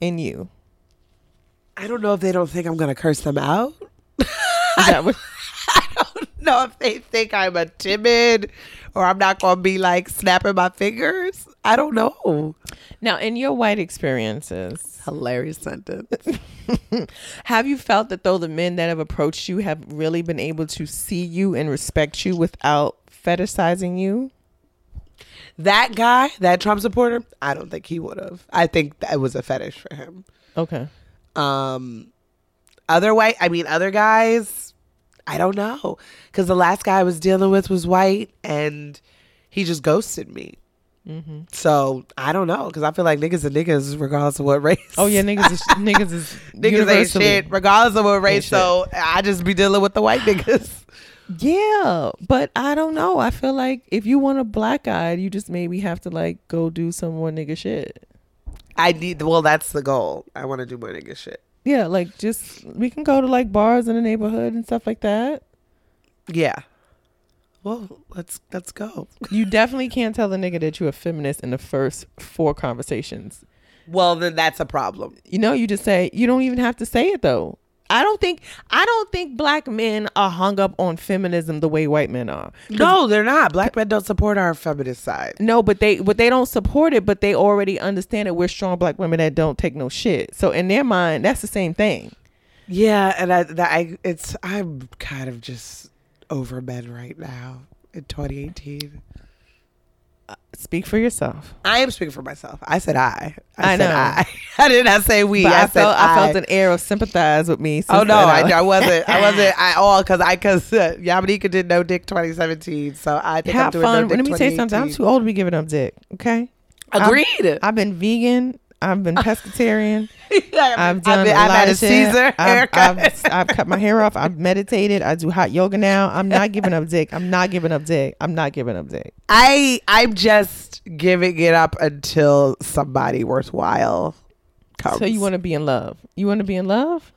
in you? I don't know if they don't think I'm gonna curse them out. What? [LAUGHS] I don't know if they think I'm a timid or I'm not gonna be like snapping my fingers. I don't know. Now, in your white experiences, Hilarious sentence. [LAUGHS] [LAUGHS] have you felt that though the men that have approached you have really been able to see you and respect you without fetishizing you? that guy, that Trump supporter, I don't think he would have. I think that was a fetish for him. Okay. Um, other white, I mean, other guys, I don't know, because the last guy I was dealing with was white, and he just ghosted me. Mm-hmm. So I don't know, because I feel like niggas are niggas regardless of what [LAUGHS] race. Oh yeah, niggas is [LAUGHS] niggas is niggas ain't shit regardless of what race. So I just be dealing with the white niggas. [LAUGHS] Yeah, but I don't know. I feel like if you want a black guy, you just maybe have to like go do some more nigga shit. I need. Well, that's the goal. I want to do more nigga shit. Yeah, like just we can go to like bars in the neighborhood and stuff like that. Yeah. Well, let's let's go. [LAUGHS] You definitely can't tell the nigga that you're a feminist in the first four conversations. Well, then that's a problem. You know, you just say you don't even have to say it though. I don't think I don't think black men are hung up on feminism the way white men are. No, they're not. Black men don't support our feminist side. No, but they but they don't support it, but they already understand that we're strong black women that don't take no shit. So in their mind, that's the same thing. Yeah, and I, that I, it's I'm kind of just over men right now in 2018. Speak for yourself. I am speaking for myself. I said I. I said know. I. [LAUGHS] I did not say we. I, I, said felt I, I felt an air of sympathize with me. Oh no. I, [LAUGHS] I wasn't. I wasn't at all because I because uh, Yamanika did no dick 2017. So I think I'm have doing fun. no dick Let me say something. I'm too old to be giving up dick. Okay. Agreed. I've been vegan. I've been pescatarian. [LAUGHS] I've, I've done. been, a I've lot had a of shit. Caesar I've. I've, I've cut my hair off. I've meditated. I do hot yoga now. I'm not giving up dick. I'm not giving up dick. I'm not giving up dick. I I'm just giving it up until somebody worthwhile comes. So you want to be in love? You want to be in love?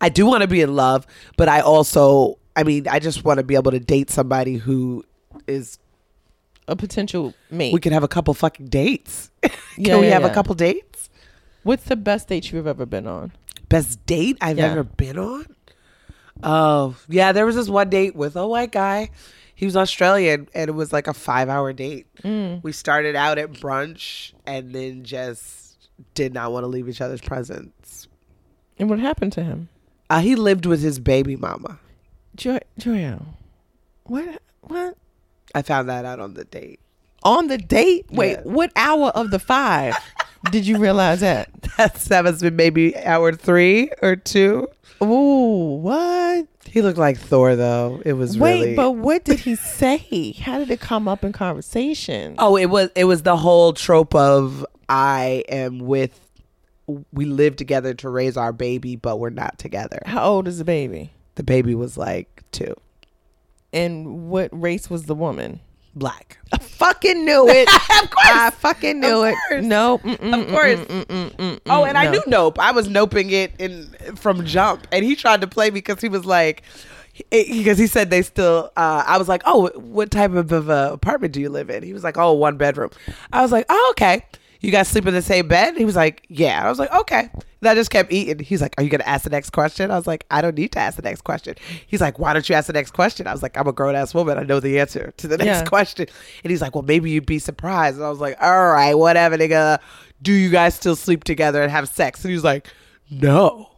I do want to be in love, but I also, I mean, I just want to be able to date somebody who is. A potential mate. We could have a couple fucking dates. [LAUGHS] can Yeah, we yeah, have a couple dates? What's the best date you've ever been on? Best date I've Yeah. ever been on? Oh, yeah. There was this one date with a white guy. He was Australian and it was like a five hour date. Mm. We started out at brunch and then just did not want to leave each other's presence. And what happened to him? Uh, he lived with his baby mama. Joy, Joyo, what? What? I found that out on the date. On the date? Wait, Yeah. what hour of the five [LAUGHS] did you realize that? That's [LAUGHS] that must have been maybe hour three or two. Ooh, what? He looked like Thor though. It was Wait, really. but what did he say? How did it come up in conversation? oh, it was it was the whole trope of I am with. We live together to raise our baby, but we're not together. How old is the baby? The baby was like two, And what race was the woman? black. I fucking knew it. [LAUGHS] of course, I fucking knew Of it. No. mm-mm, Of course. mm-mm, mm-mm, mm-mm, Oh, and I knew Nope. I was noping it in from jump, and he tried to play me because he was like, because he said they still. Uh, I was like, oh, what type of, of uh, apartment do you live in? He was like, oh, one bedroom. I was like, oh, okay. You guys sleep in the same bed? He was like, yeah. I was like, okay. And I just kept eating. He's like, are you gonna ask the next question? I was like, I don't need to ask the next question. He's like, why don't you ask the next question? I was like, I'm a grown ass woman. I know the answer to the [LAUGHS] next Yeah. question. And he's like, well, maybe you'd be surprised. And I was like, all right, whatever, nigga. Do you guys still sleep together and have sex? And he was like, no.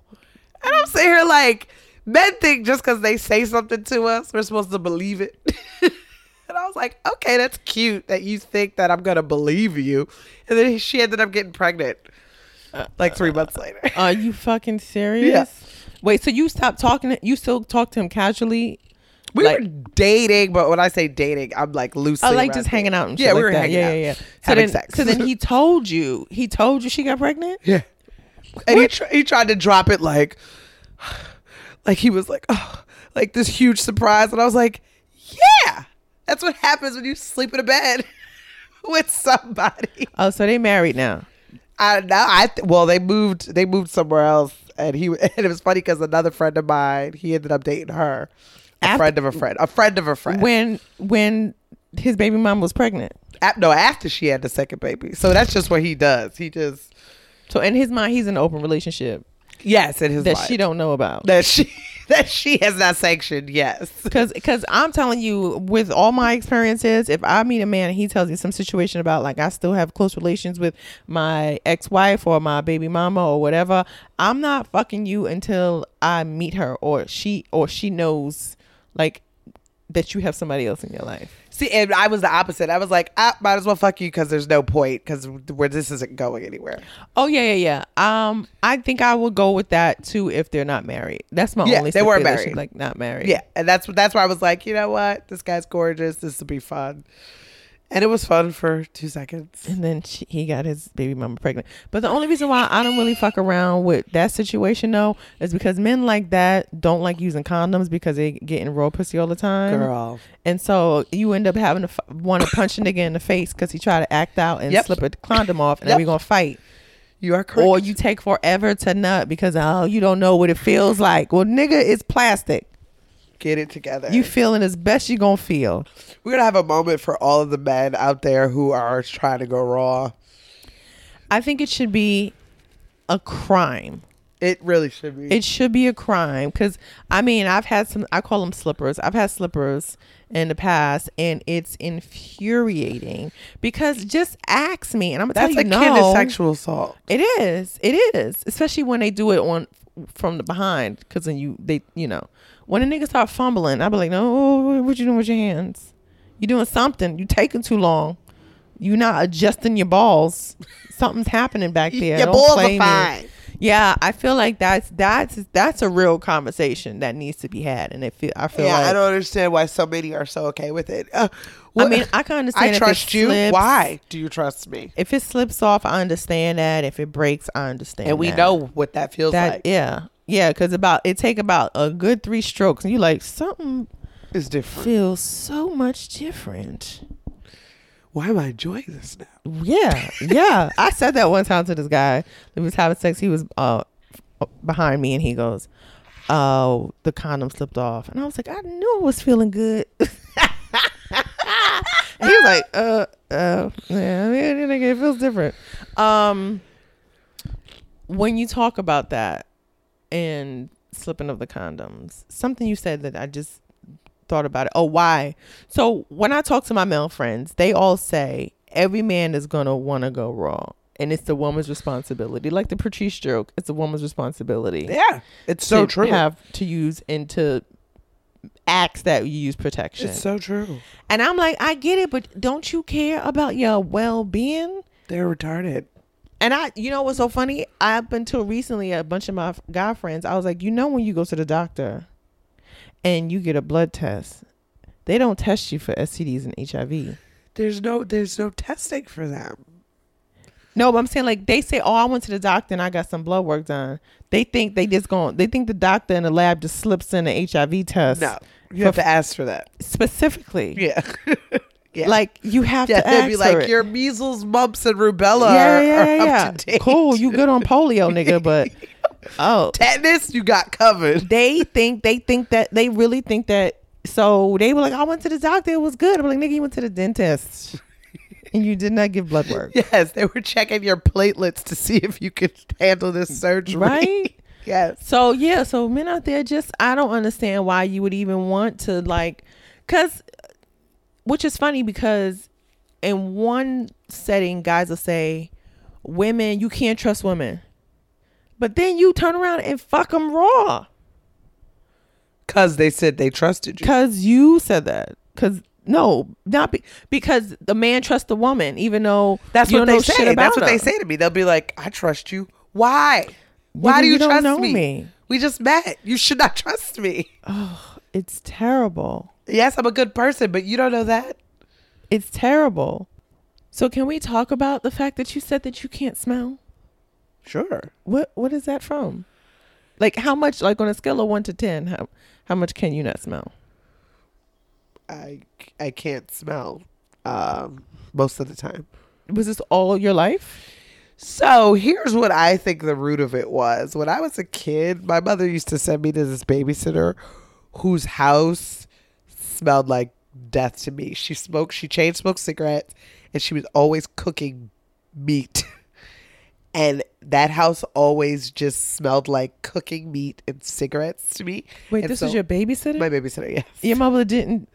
And I'm sitting here like, men think just because they say something to us, we're supposed to believe it. [LAUGHS] and I was like, okay, that's cute that you think that I'm going to believe you. And then she ended up getting pregnant like three months later. [LAUGHS] Are you fucking serious? Wait, so you stopped talking? to- You still talk to him casually? We like- were dating, but when I say dating, I'm like loosely. I like just hanging out and shit yeah, like we were that. hanging yeah, out, yeah, yeah. So having then, sex. so then he [LAUGHS] told you. He told you she got pregnant. Yeah. And he, tr- he tried to drop it like, [SIGHS] like he was like, oh, like this huge surprise. And I was like, yeah, that's what happens when you sleep in a bed [LAUGHS] with somebody. Oh, so they married now. I now I th- well they moved they moved somewhere else and he [LAUGHS] and it was funny because another friend of mine he ended up dating her a After- friend of a friend a friend of a friend When when his baby mom was pregnant. A- no after she had the second baby so that's just what he does he just So in his mind, he's in an open relationship yes in his that life. she don't know about. that she [LAUGHS] [LAUGHS] that she has not sanctioned yes. Because because I'm telling you, with all my experiences, if I meet a man and he tells me some situation about like I still have close relations with my ex wife or my baby mama or whatever, I'm not fucking you until I meet her or she or she knows like that you have somebody else in your life. see and I was the opposite I was like I might as well fuck you because there's no point because where this isn't going anywhere Oh yeah, yeah, yeah. Um, I think I would go with that too if they're not married. That's my Yeah, only. they weren't married. like not married. yeah and that's that's why I was like you know what this guy's gorgeous this will be fun and it was fun for two seconds And then she, he got his baby mama pregnant. But the only reason why I don't really fuck around with that situation though is because men like that don't like using condoms because they getting raw pussy all the time. girl And so you end up having to f- want to punch a nigga in the face because he tried to act out and Yep. slip a condom off, and Yep. then we gonna fight. You are correct. Or you take forever to nut because oh you don't know what it feels like. Well, nigga, it's plastic. Get it together. You feeling as best you gonna feel. We're gonna have a moment for all of the men out there who are trying to go raw. I think it should be a crime. It really should be. It should be a crime because I mean I've had some I call them slippers. I've had slippers in the past and it's infuriating because just ask me and I'm gonna That's tell you akin no. to sexual assault. It is. It is. Especially when they do it on from the behind because then you they you know when a nigga start fumbling I be like no what you doing with your hands you doing something you taking too long you not adjusting your balls something's happening back [LAUGHS] there Your Don't balls play are me. fine. Yeah, I feel like that's that's that's a real conversation that needs to be had, and it feel I feel Yeah, like I don't understand why so many are so okay with it. Uh, [LAUGHS] I mean I can understand. I if it trust you. slips. Why do you trust me? If it slips off, I understand that. If it breaks, I understand. And we that. know what that feels that. like. Yeah, yeah, because about it take about a good three strokes, and you like something is different. feels so much different. Why am I enjoying this now? Yeah, yeah. I said that one time to this guy. We was having sex. He was uh behind me, and he goes, "Oh, the condom slipped off," and I was like, "I knew it was feeling good." [LAUGHS] and he was like, "Uh, uh, yeah, it feels different." Um, when you talk about that and slipping of the condoms, something you said that I just thought about it. Oh, why? So when I talk to my male friends, they all say every man is gonna want to go raw, and it's the woman's responsibility. Like the Patrice joke, it's the woman's responsibility. Yeah, it's so true. Have to use into acts that you use protection. it's so true. and I'm like, I get it, but don't you care about your well being? They're retarded. And I, you know what's so funny? Up until recently, a bunch of my guy friends, I was like, you know, when you go to the doctor and you get a blood test, they don't test you for STDs and HIV. There's no there's no testing for them. No, but I'm saying like they say, oh, I went to the doctor and I got some blood work done. They think they just going. They think the doctor in the lab just slips in an HIV test. No, you have to ask for that. specifically. Yeah, [LAUGHS] yeah. Like you have yeah, to ask be like your measles, mumps, and rubella yeah, yeah, [LAUGHS] yeah, to date. Cool, you good on polio, nigga, but [LAUGHS] Oh, Tetanus, you got covered. they think they think that they really think that. So they were like, I went to the doctor, it was good. I'm like, nigga, you went to the dentist, and you did not give blood work, Yes, they were checking your platelets to see if you could handle this surgery. right? [LAUGHS] Yes. So yeah, so men out there just I don't understand why you would even want to like cuz which is funny because in one setting guys will say women you can't trust women. But then you turn around and fuck them raw Because they said they trusted you. cuz you said that cuz no, not be, because the man trusts the woman even though That's what they say. That's what they say to me. They'll be like, I trust you. Why? Why Nigga, do you, you trust me? me. We just met. You should not [LAUGHS] trust me. It's terrible. Yes, I'm a good person, but you don't know that. It's terrible. So can we talk about the fact that you said that you can't smell? Sure. What what is that from? Like how much like on a scale of 1 to 10, how how much can you not smell? I, I can't smell um, most of the time. Was this all your life? So here's what I think the root of it was. When I was a kid, my mother used to send me to this babysitter whose house smelled like death to me. She smoked, she chain smoked cigarettes, and she was always cooking meat. [LAUGHS] and that house always just smelled like cooking meat and cigarettes to me. Wait, And this so- was your babysitter? my babysitter. Yes, your mother didn't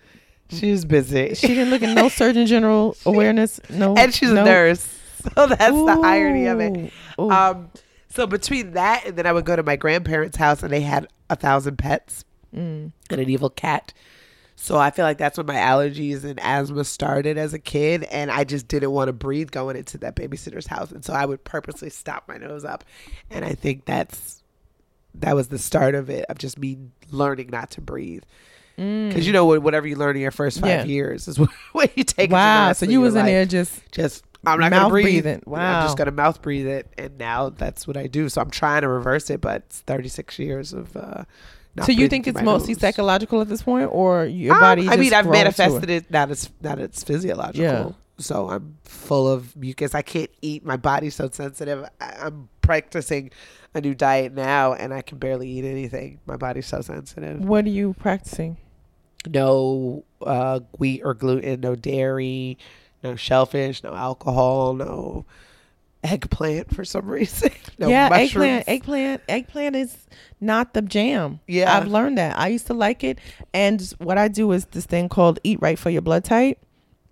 she was busy, she didn't look at no [LAUGHS] surgeon general awareness, no and she's no. a nurse. [LAUGHS] So that's the irony of it. Ooh, ooh. Um, so between that and then I would go to my grandparents' house and they had a thousand pets Mm. and an evil cat. So I feel like that's when my allergies and asthma started as a kid, and I just didn't want to breathe going into that babysitter's house, and so I would purposely stop my nose up, and I think that's that was the start of it of just me learning not to breathe. Because you know whatever you learn in your first five Mm. Yeah. years is [LAUGHS] what you take. Wow, so you was in life there just just I'm not gonna Mouth breathe. breathing. I'm Wow. just gonna mouth breathe it, and now that's what I do. So I'm trying to reverse it, but it's 36 years of. Uh, So you think it's mostly nose. psychological at this point or your Um, body I mean, I've manifested it? it. That it's that it's physiological. Yeah. So I'm full of mucus. I can't eat. My body's so sensitive. I, I'm practicing a new diet now, and I can barely eat anything. My body's so sensitive. What are you practicing? No uh, wheat or gluten. No dairy. No shellfish. No alcohol. No eggplant for some reason. [LAUGHS] No yeah, mushrooms. eggplant, eggplant, eggplant is not the jam. Yeah. I've learned that. I used to like it, and what I do is this thing called Eat Right for Your Blood Type.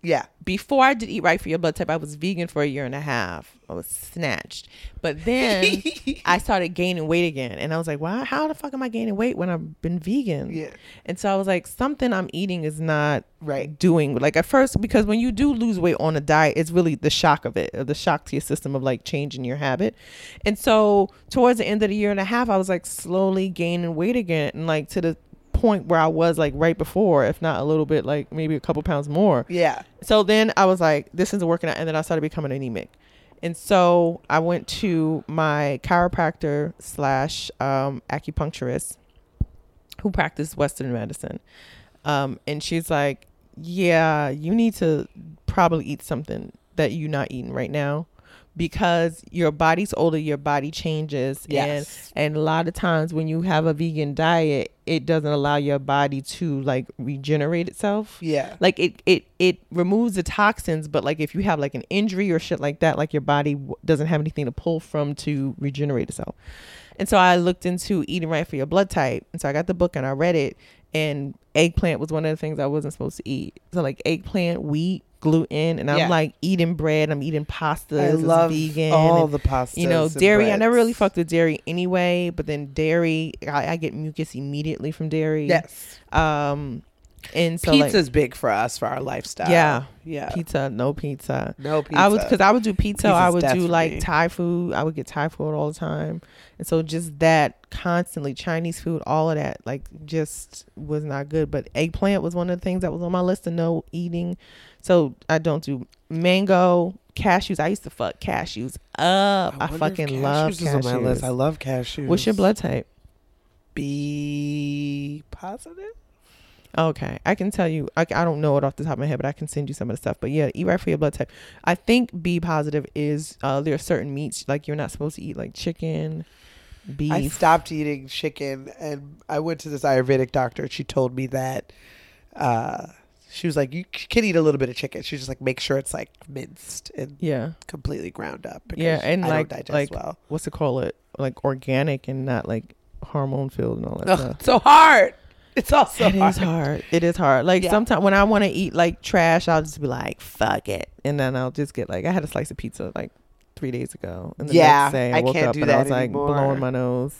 Yeah. Before I did Eat Right for Your Blood Type, I was vegan for a year and a half. I was snatched, but then [LAUGHS] I started gaining weight again, and I was like, "Why? How the fuck am I gaining weight when I've been vegan?" Yeah. And so I was like, something I'm eating is not Right. doing like at first because when you do lose weight on a diet, it's really the shock of it, the shock to your system of like changing your habit. And so towards the end of the year and a half, I was like slowly gaining weight again, and like to the point where I was like right before, if not a little bit, like maybe a couple pounds more. Yeah. So then I was like, this isn't working out. And then I started becoming anemic. And so I went to my chiropractor slash um, acupuncturist who practiced Western medicine. Um, and she's like, yeah, you need to probably eat something that you're not eating right now because your body's older, your body changes. Yes. And, and a lot of times when you have a vegan diet, it doesn't allow your body to like regenerate itself Yeah. like it it it removes the toxins but like if you have like an injury or shit like that like your body w- doesn't have anything to pull from to regenerate itself and so i looked into eating right for your blood type and so i got the book and i read it and eggplant was one of the things i wasn't supposed to eat so like eggplant wheat gluten and i'm like eating bread i'm eating pasta I love vegan all and- the pasta. you know, dairy. I never really fucked with dairy anyway, but then dairy, I, I get mucus immediately from dairy. Yes. Um, and so Pizza's like, big for us for our lifestyle. Yeah. Yeah. pizza, no pizza. no pizza. I would because I would do pizza. I would do like. Thai food. I would get Thai food all the time, and so just that constantly Chinese food, all of that, like just was not good. But eggplant was one of the things that was on my list of no eating. So I don't do mango, cashews. I used to fuck cashews up. I, if fucking love cashews on my list. I love cashews. What's your blood type? B positive? Okay, I can tell you. I, I don't know it off the top of my head, but I can send you some of the stuff. But yeah, eat right for your blood type. I think B positive is uh, there are certain meats like you're not supposed to eat, like chicken, beef. I stopped eating chicken, and I went to this Ayurvedic doctor. and She told me that uh, she was like, "You can eat a little bit of chicken." She's just like, "Make sure it's like minced and Yeah, completely ground up." Because yeah, and I like like well. what's it call it? Like organic and not like hormone filled and all that Ugh, stuff. so hard. It's also It hard. is hard. It is hard. Like Yeah. sometimes when I want to eat like trash, I'll just be like, "Fuck it," and then I'll just get like I had a slice of pizza like three days ago, and the Yeah, next day I, I woke can't up do and I was like anymore. blowing my nose.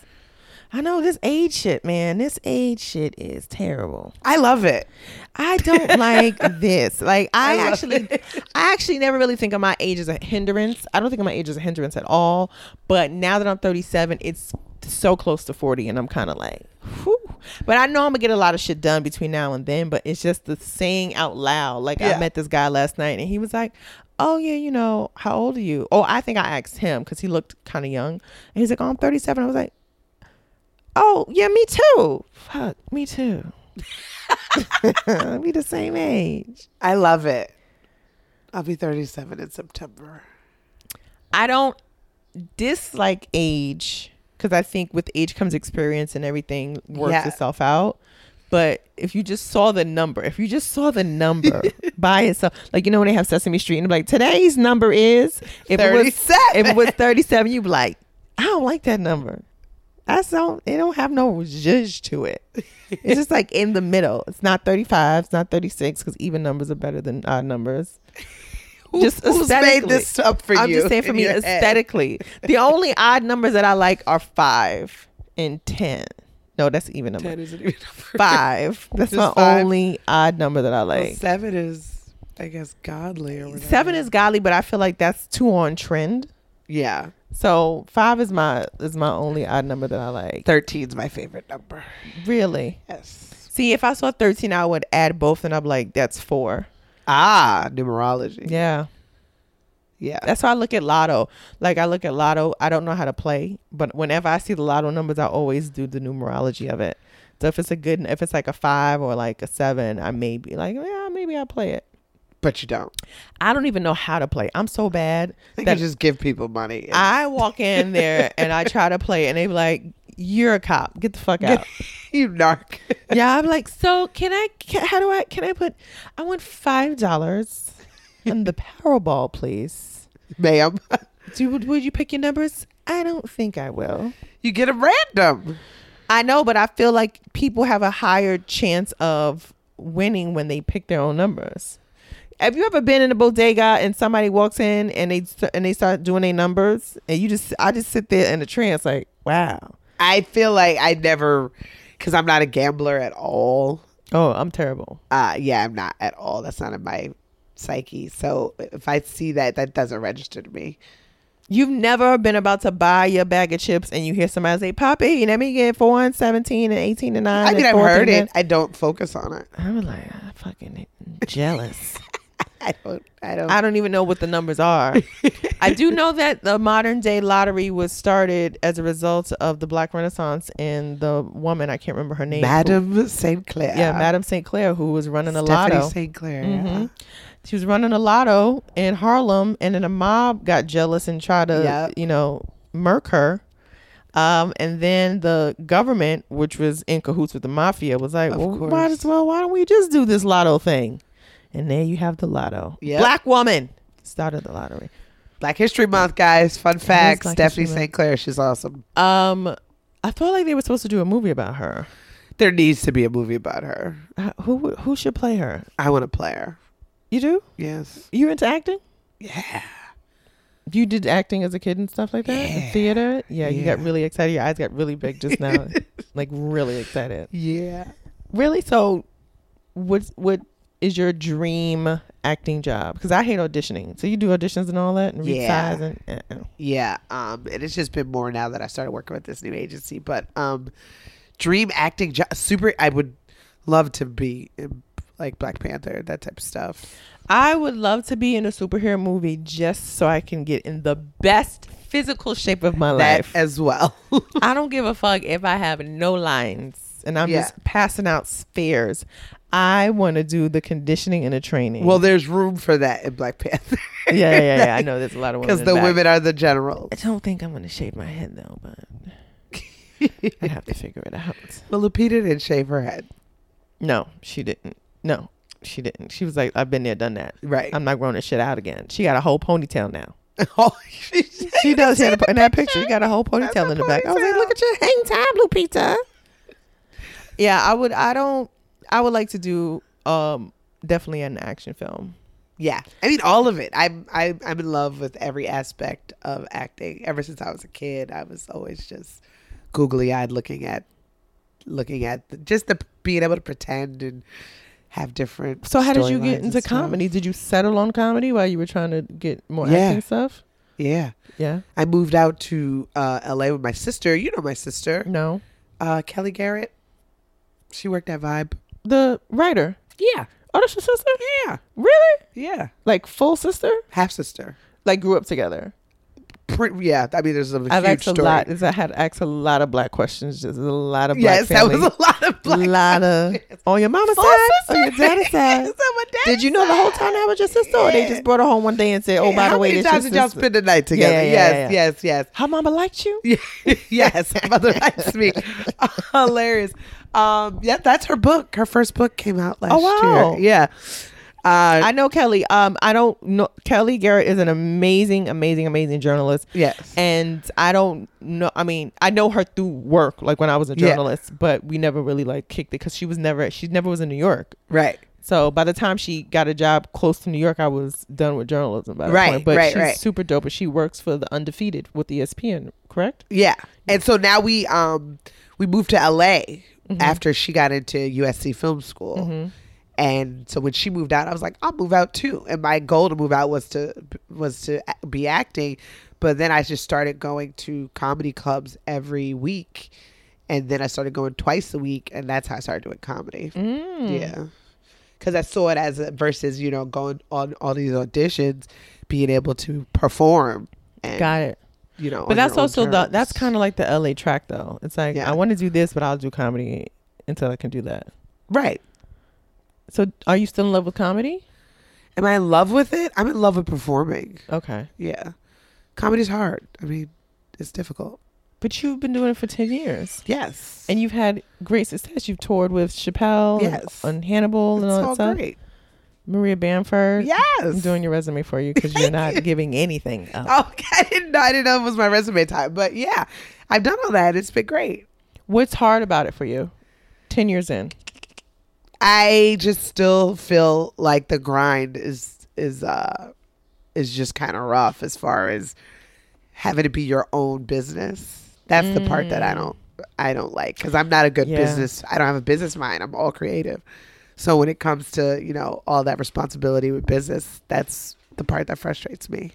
I know this age shit, man. This age shit is terrible. I love it. I don't like [LAUGHS] this. Like I, I actually it. I actually never really think of my age as a hindrance. I don't think of my age as a hindrance at all. But now that I'm 37, it's so close to 40 and I'm kind of like, whew. But I know I'm going to get a lot of shit done between now and then, but it's just the saying out loud. Like Yeah. I met this guy last night and he was like, "Oh yeah, you know, how old are you?" Oh, I think I asked him cuz he looked kind of young. And he's like, "Oh, I'm 37." I was like, "Oh, yeah, me too." Fuck, me too. [LAUGHS] we the same age. I love it. I'll be 37 in September. I don't dislike age because I think with age comes experience and everything works Yeah. itself out. But if you just saw the number, if you just saw the number [LAUGHS] by itself, like you know when they have Sesame Street and be like today's number is if it was 37. if it was thirty seven, you'd be like, I don't like that number. That's don't it don't have no zhuzh to it. It's just like in the middle. It's not thirty five. It's not thirty six because even numbers are better than odd numbers. Who- Just who's made this up for you. I'm just saying for me [LAUGHS] head? aesthetically. the only odd numbers that I like are five and ten. No, that's even number. 10 isn't even number. Five. [LAUGHS] That's Just my five? only odd number that I Well, like. seven is, I guess, godly or whatever. Seven is godly, but I feel like that's too on trend. yeah. So five is my is my only odd number that I like. 13 is my favorite number. Really. Yes. See, if I saw thirteen, I would add both, and I'm like, that's four. Ah, numerology. Yeah. Yeah. That's why I look at lotto. Like I look at lotto. I don't know how to play, but whenever I see the lotto numbers, I always do the numerology of it. So if it's a good, if it's like a five or like a seven, I may be like, yeah, maybe I'll play it. But you don't. I don't even know how to play. I'm so bad I that just give people money. and- I walk in there and I try to play, and they be like, "You're a cop. Get the fuck out." [LAUGHS] you narc. [LAUGHS] yeah, I'm like, so can I? Can, how do I? Can I put? I want five dollars on the Powerball, please. Ma'am. [LAUGHS] Do would, would you pick your numbers? I don't think I will. You get them random. I know, but I feel like people have a higher chance of winning when they pick their own numbers. Have you ever been in a bodega and somebody walks in and they and they start doing their numbers and you just I just sit there in a trance like wow I feel like I never, because I'm not a gambler at all. oh I'm terrible Uh, yeah, I'm not at all. That's not in my psyche. So if I see that, that doesn't register to me. you've never been about to buy your bag of chips and you hear somebody say Poppy let me get four and seventeen and eighteen and nine I mean, I've heard it. I don't focus on it. I'm like I'm fucking jealous. [LAUGHS] [LAUGHS] I don't. I don't. I don't even know what the numbers are. [LAUGHS] I do know that the modern day lottery was started as a result of the Black Renaissance and the woman I can't remember her name. who- Madam St. Clair. yeah, Madam St. Clair, who was running a lotto. St. Clair. Mhm. She was running a lotto in Harlem, and then a mob got jealous and tried to, Yep. you know, murk her. Um, and then the government, which was in cahoots with the mafia, was like, Of "Well, course. might as well. Why don't we just do this lotto thing?" And there you have the lotto. Yep. Black woman started the lottery. Black History Month, guys. Fun fact: Black Stephanie St. Clair. She's awesome. Um, I felt like they were supposed to do a movie about her. There needs to be a movie about her. Uh, Who who should play her? I want to play her. You do? Yes. You into acting? Yeah. You did acting as a kid and stuff like that in Yeah. theater. Yeah, you got really excited. Your eyes got really big just now, [LAUGHS] like really excited. Yeah. Really? So, what what is your dream acting job? Because I hate auditioning. So you do auditions and all that, and Yeah. and uh-uh. Yeah. Um, and it's just been more now that I started working with this new agency. But um, dream acting job. Super. I would love to be in, like Black Panther, that type of stuff. I would love to be in a superhero movie just so I can get in the best physical shape of my That life. as well. [LAUGHS] I don't give a fuck if I have no lines and I'm Yeah. just passing out spares. I want to do the conditioning and the training. well, there's room for that in Black Panther. yeah, [LAUGHS] yeah, yeah, yeah. I [LAUGHS] know there's a lot of women Because the back. women are the generals. I don't think I'm gonna shave my head though, but [LAUGHS] I'd have to figure it out. Well, Lupita didn't shave her head. No, she didn't. No, she didn't. She was like, I've been there, done that. Right. I'm not growing this shit out again. She got a whole ponytail now. oh, she, She does. She had a, in that picture, she got a whole ponytail a in the back. I was like, look at your hang time, Lupita. Yeah, I would. I don't. I would like to do um definitely an action film. Yeah, I mean all of it. I'm I, I'm in love with every aspect of acting. Ever since I was a kid, I was always just googly eyed looking at looking at the, just the being able to pretend and have different. So how did you get into comedy? Did you settle on comedy while you were trying to get more Yeah. acting stuff? Yeah, Yeah. I moved out to uh, L.A. with my sister. You know my sister, No. uh, Kelly Garrett. She worked at Vibe. The writer. Yeah, Oh, that's your sister? yeah, Really? yeah. Like full sister? Half sister. Like grew up together. Yeah, I mean, there's a I've huge asked a story. lot. I had asked a lot of black questions. Just a lot of black yes, that was a lot of black. A lot of on your mama's Full side, sister. on your daddy's [LAUGHS] side. On Did you know the whole time that was your sister, or they just brought her home one day and said, "Oh, by How the way, this times your did y'all spend the night together? Yeah, yeah, yes, yeah. yes, yes, How mama liked you. [LAUGHS] yes. Mother likes me. [LAUGHS] Hilarious. Um, yeah, that's her book. Her first book came out last Oh, wow. year. Yeah. Uh, I know Kelly. Um, I don't know Kelly Garrett is an amazing, amazing, amazing journalist. yes. And I don't know. I mean, I know her through work, like when I was a Yeah. journalist, but we never really like kicked it because she was never. She never was in New York. right. So by the time she got a job close to New York, I was done with journalism. By that Right, point. But right, she's right. super dope. But she works for the Undefeated with ESPN, correct? Yeah. And so now we um we moved to LA Mm-hmm. after she got into USC Film School. And so when she moved out, I was like, I'll move out too. And my goal to move out was to was to be acting, but then I just started going to comedy clubs every week, and then I started going twice a week, and that's how I started doing comedy. Mm. Yeah, because I saw it as a, versus you know going on all these auditions, being able to perform. And, Got it. You know, But that's also the that's kind of like the LA track though. It's like Yeah. I want to do this, but I'll do comedy until I can do that. right. So are you still in love with comedy? Am I in love with it? I'm in love with performing. Okay. Yeah, comedy's hard. I mean, it's difficult. But you've been doing it for 10 years. Yes, And you've had great success. You've toured with Chappelle and- Yes. and, Hannibal and all that all stuff. great. Maria Bamford. Yes, I'm doing your resume for you [LAUGHS] because you're not giving anything up. Oh, I didn't know. I didn't know it was my resume time, but yeah, I've done all that. It's been great. What's hard about it for you? 10 years in. I just still feel like the grind is is uh is just kind of rough as far as having to be your own business. That's the part that I don't I don't like because I'm not a good Yeah. business. I don't have a business mind. I'm all creative. So when it comes to you know all that responsibility with business, that's the part that frustrates me.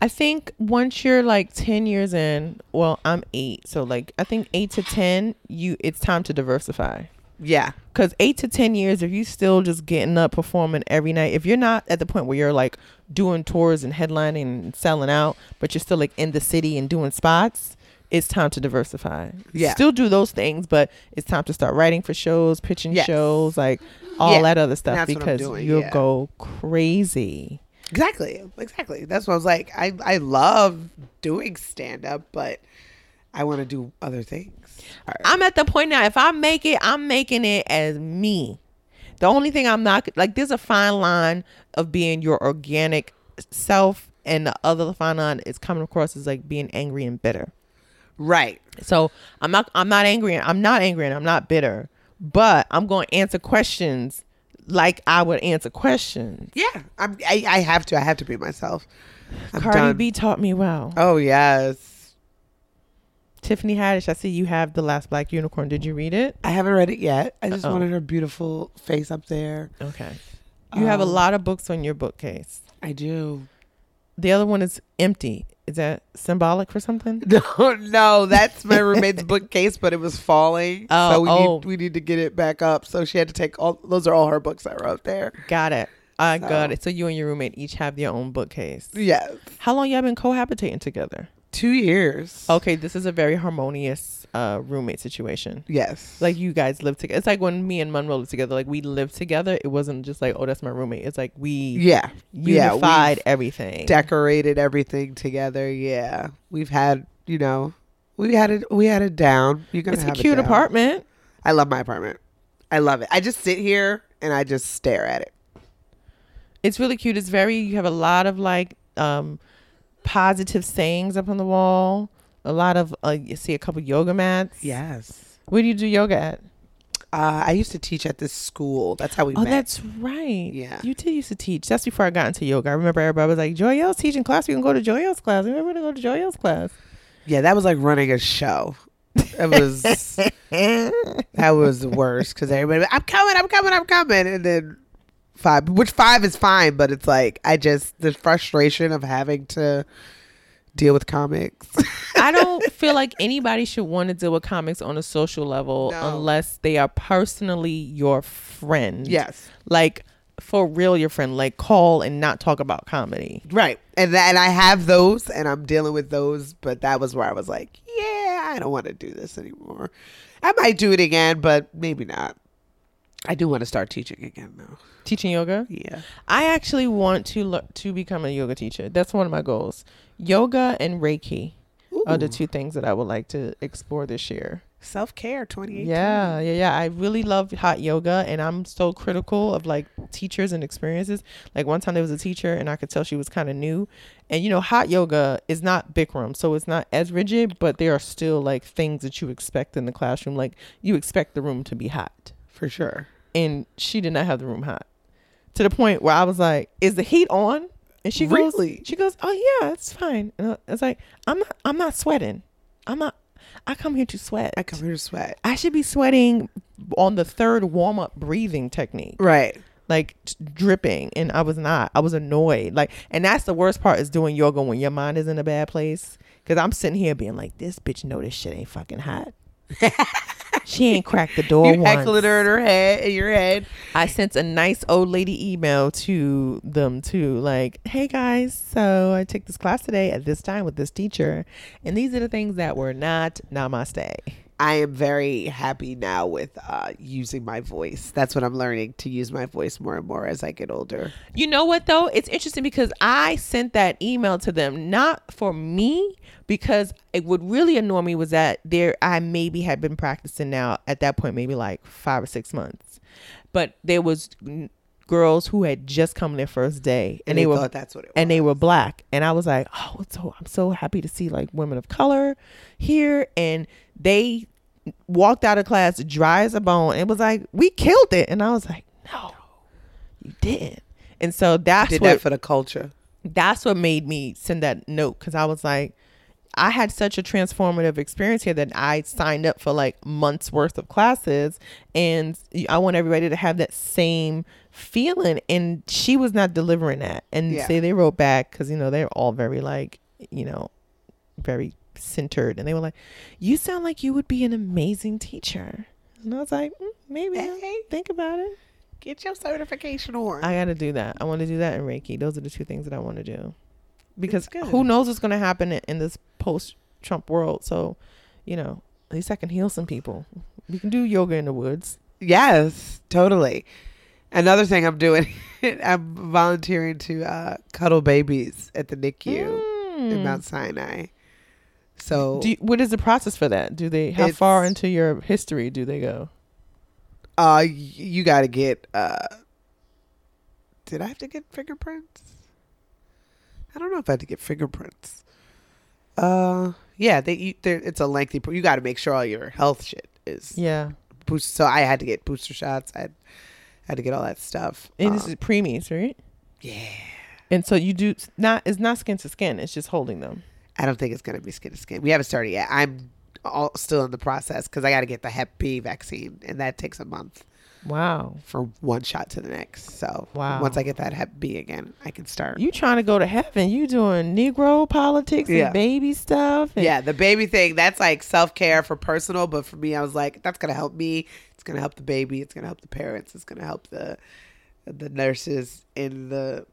I think once you're like 10 years in, well, I'm 8. So like I think 8 to 10, you it's time to diversify. Yeah, Cuz 8 to 10 years if you still just getting up performing every night, if you're not at the point where you're like doing tours and headlining and selling out, but you're still like in the city and doing spots, it's time to diversify. Yeah. Still do those things, but it's time to start writing for shows, pitching Yes. shows, like all Yeah. that other stuff That's because doing, you'll yeah. go crazy. exactly, exactly. That's what I was like. I I love doing stand up, but I want to do other things. I'm at the point now. If I make it, I'm making it as me. The only thing I'm not like, there's a fine line of being your organic self, and the other fine line is coming across as like being angry and bitter. Right. So I'm not, I'm not angry. I'm not angry, and I'm not bitter. But I'm going to answer questions like I would answer questions. Yeah, I'm, I I have to. I have to be myself. I'm Cardi done. B taught me well. Oh yes. Tiffany Haddish, I see you have the last Black Unicorn. Did you read it? I haven't read it yet. I just Uh-oh. wanted her beautiful face up there. Okay. You have a Um, lot of books on your bookcase. I do. The other one is empty. Is that symbolic for something? [LAUGHS] No, no, that's my roommate's bookcase, but it was falling. [LAUGHS] Oh, so we oh. need we need to get it back up. So she had to take all. Those are all her books I wrote there. Got it. I So- got it. So you and your roommate each have your own bookcase. Yes, How long y'all been cohabitating together? Two years. Okay, this is a very harmonious uh, roommate situation. Yes, Like you guys live together. It's like when me and Monroe lived together. Like we lived together. It wasn't just like, oh, that's my roommate. It's like we yeah, yeah. unified we've everything. decorated everything together. Yeah, we've had you know We had it. We had it down. You gonna It's a have it cute apartment. I love my apartment. I love it. I just sit here and I just stare at it. It's really cute. It's very. You have a lot of like um positive sayings up on the wall. A lot of uh, you see a couple yoga mats. Yes. Where do you do yoga at? Uh, I used to teach at this school. That's how we Oh, met. that's right. Yeah. You did used to teach. That's before I got into yoga. I remember everybody was like, Joyelle's teaching class. We can go to Joyelle's class. We never to go to Joyelle's class. yeah, that was like running a show. That was [LAUGHS] that was the worst because everybody, I'm coming, I'm coming, I'm coming, and then five, which five is fine, but it's like I just the frustration of having to deal with comics. [LAUGHS] I don't [LAUGHS] feel like anybody should want to deal with comics on a social level No. unless they are personally your friend. yes, Like for real your friend. Like call and not talk about comedy. right, and and I have those, and I'm dealing with those, but that was where I was like, yeah, I don't want to do this anymore. I might do it again, but maybe not. I do want to start teaching again though. Teaching yoga. Yeah. I actually want to lear- to become a yoga teacher. That's one of my goals. Yoga and Reiki are the two things that I would like to explore this year. Self care 2018. Yeah, yeah, yeah. I really love hot yoga, and I'm so critical of like teachers and experiences. Like one time there was a teacher, and I could tell she was kind of new. And you know, hot yoga is not Bikram, so it's not as rigid, but there are still like things that you expect in the classroom. Like you expect the room to be hot, for sure. And she did not have the room hot to the point where I was like, "Is the heat on?" And she goes, Really? "She goes, oh yeah, it's fine." And I was like, "I'm not, I'm not sweating. I'm not. I come here to sweat. I come here to sweat. I should be sweating on the third warm up breathing technique, Right. like dripping, and I was not. I was annoyed. Like, and that's the worst part is doing yoga when your mind is in a bad place. Cause I'm sitting here being like, this bitch know this shit ain't fucking hot. [LAUGHS] she ain't cracked the door You once. heckling her in her head, in your head. I sent a nice old lady email to them too, like, "Hey guys, so I took this class today at this time with this teacher, and these are the things that were not namaste." I am very happy now with uh, using my voice. That's what I'm learning to use my voice more and more as I get older. You know what though? It's interesting because I sent that email to them not for me because it would really annoy me was that there I maybe had been practicing now at that point maybe like 5 or 6 months. But there was n- girls who had just come their first day and, they, were thought that's what and they were black and I was like, "Oh, so I'm so happy to see like women of color here and they walked out of class dry as a bone and was like, "We killed it." And I was like, "No. You didn't." And so that's did what that for the culture. that's what made me send that note because I was like, I had such a transformative experience here that I signed up for like months worth of classes, and I want everybody to have that same feeling. And she was not delivering that. And Yeah. say they wrote back because you know they're all very like you know very centered, and they were like, "You sound like you would be an amazing teacher." And I was like, mm, maybe. Hey. Think about it. Get your certification on. I got to do that. I want to do that in Reiki. Those are the two things that I want to do. Because who knows what's going to happen in, in this post Trump world. So, you know, at least I can heal some people. We can do yoga in the woods. yes, totally. Another thing I'm doing, [LAUGHS] I'm volunteering to uh, cuddle babies at the NICU in Mm. Mount Sinai. So Do you, what is the process for that? Do they how far into your history do they go? uh, you got to get. Uh, did I have to get fingerprints? I don't know if I had to get fingerprints. Uh, yeah, they. It's a lengthy. You got to make sure all your health shit is Yeah. boost. So I had to get booster shots. I had, had to get all that stuff. And this Um, is preemies, right? yeah. And so you do not it's not skin to skin, it's just holding them. I don't think it's gonna be skin to skin. We haven't started yet. I'm all still in the process because I got to get the Hep B vaccine, and that takes a month Wow. from one shot to the next. So Wow. once I get that Hep B again, I can start. You trying to go to heaven. You doing Negro politics and baby stuff. And yeah, the baby thing, that's like self care for personal, but for me, I was like, that's gonna help me. It's gonna help the baby. It's gonna help the parents. It's gonna help the the nurses in the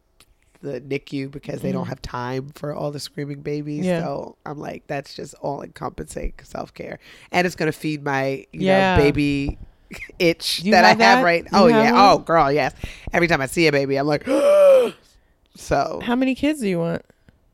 the NICU because they don't have time for all the screaming babies. Mm. Yeah. So I'm like, that's just all encompassing self care, and it's gonna feed my you Yeah. know baby [LAUGHS] itch You that have I have that? right. You Oh have yeah. one? Oh girl, yes. Every time I see a baby, I'm like, [GASPS] so How many kids do you want?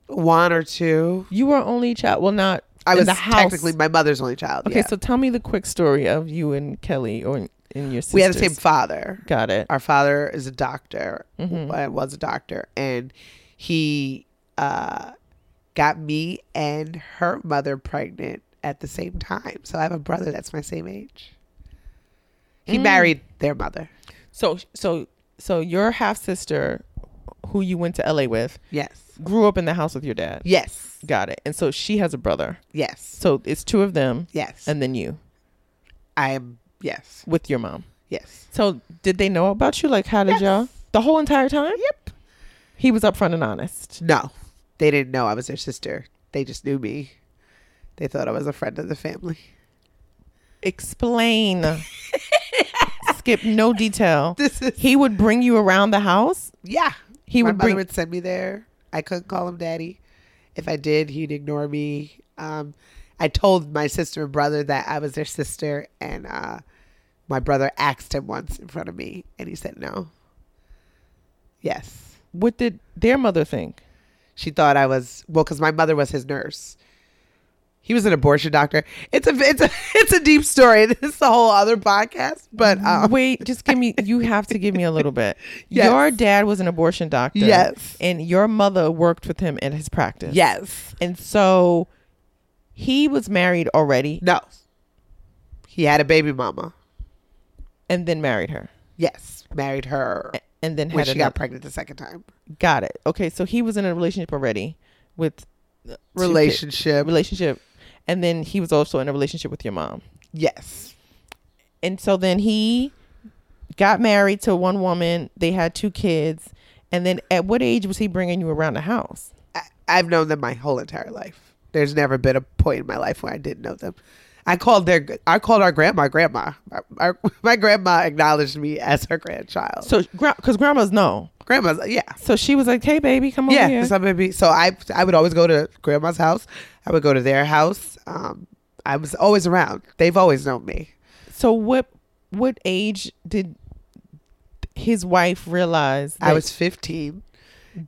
one or two. You are only child. Well, not I in was the house. technically my mother's only child. Okay, yeah. so tell me the quick story of you and Kelly or in your sisters. we had the same father. Got it. Our father is a doctor. Mhm. uh, Was a doctor, and he uh, got me and her mother pregnant at the same time. So I have a brother that's my same age. He Mm. married their mother. So so so your half sister, who you went to LA with, Yes. grew up in the house with your dad. Yes. Got it. And so she has a brother. Yes. So it's two of them, Yes. and then you I am. Yes. with your mom. Yes. So did they know about you? Like, how did Yes. y'all the whole entire time? Yep. He was upfront and honest. No, they didn't know I was their sister. They just knew me. They thought I was a friend of the family. Explain. [LAUGHS] Skip no detail. This is He would bring you around the house. yeah. He My would bring. would send me there. I couldn't call him daddy. If I did, he'd ignore me. Um, I told my sister and brother that I was their sister, and uh, my brother asked him once in front of me, and he said no. Yes, What did their mother think? she thought I was well because my mother was his nurse. He was an abortion doctor. It's a it's a [LAUGHS] it's a deep story. This is a whole other podcast, but um, Wait, just give me. You have to give me a little bit. [LAUGHS] Yes. Your dad was an abortion doctor. Yes. and your mother worked with him in his practice. yes, and so he was married already, no, he had a baby mama. and then married her, Yes, married her and then when she another. got pregnant the second time. Got it. Okay, so he was in a relationship already with Relationship. relationship, and then he was also in a relationship with your mom. Yes. And so then he got married to one woman. They had two kids, and then at what age was he bringing you around the house? I, I've known them my whole entire life. There's never been a point in my life where I didn't know them. I called their I called our grandma grandma. Our, [LAUGHS] my grandma acknowledged me as her grandchild. So, because grandmas know. grandma's yeah. So she was like, "Hey, baby, come over Yeah, here." so maybe so I I would always go to grandma's house. I would go to their house. Um, I was always around. They've always known me. So what what age did his wife realize I was 15.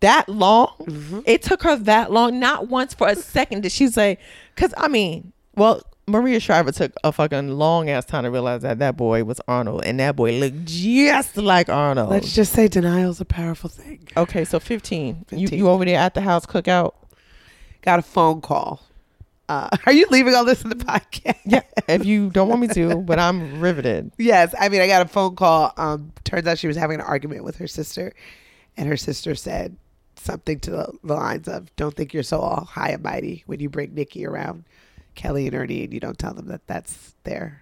That long? Mm-hmm. It took her that long. Not once for a second did she say, because I mean, well, Maria Shriver took a fucking long ass time to realize that that boy was Arnold, and that boy looked just like Arnold. Let's just say denial's a powerful thing. okay, so 15. You 15. you over there at the house cookout? Got a phone call. Uh, [LAUGHS] are you leaving all this in the podcast? Yeah. if you don't want me to, but I'm riveted. [LAUGHS] Yes, I mean, I got a phone call. Um, turns out she was having an argument with her sister, and her sister said something to the, the lines of, "Don't think you're so all high and mighty when you bring Nikki around Kelly and Ernie, and you don't tell them that that's their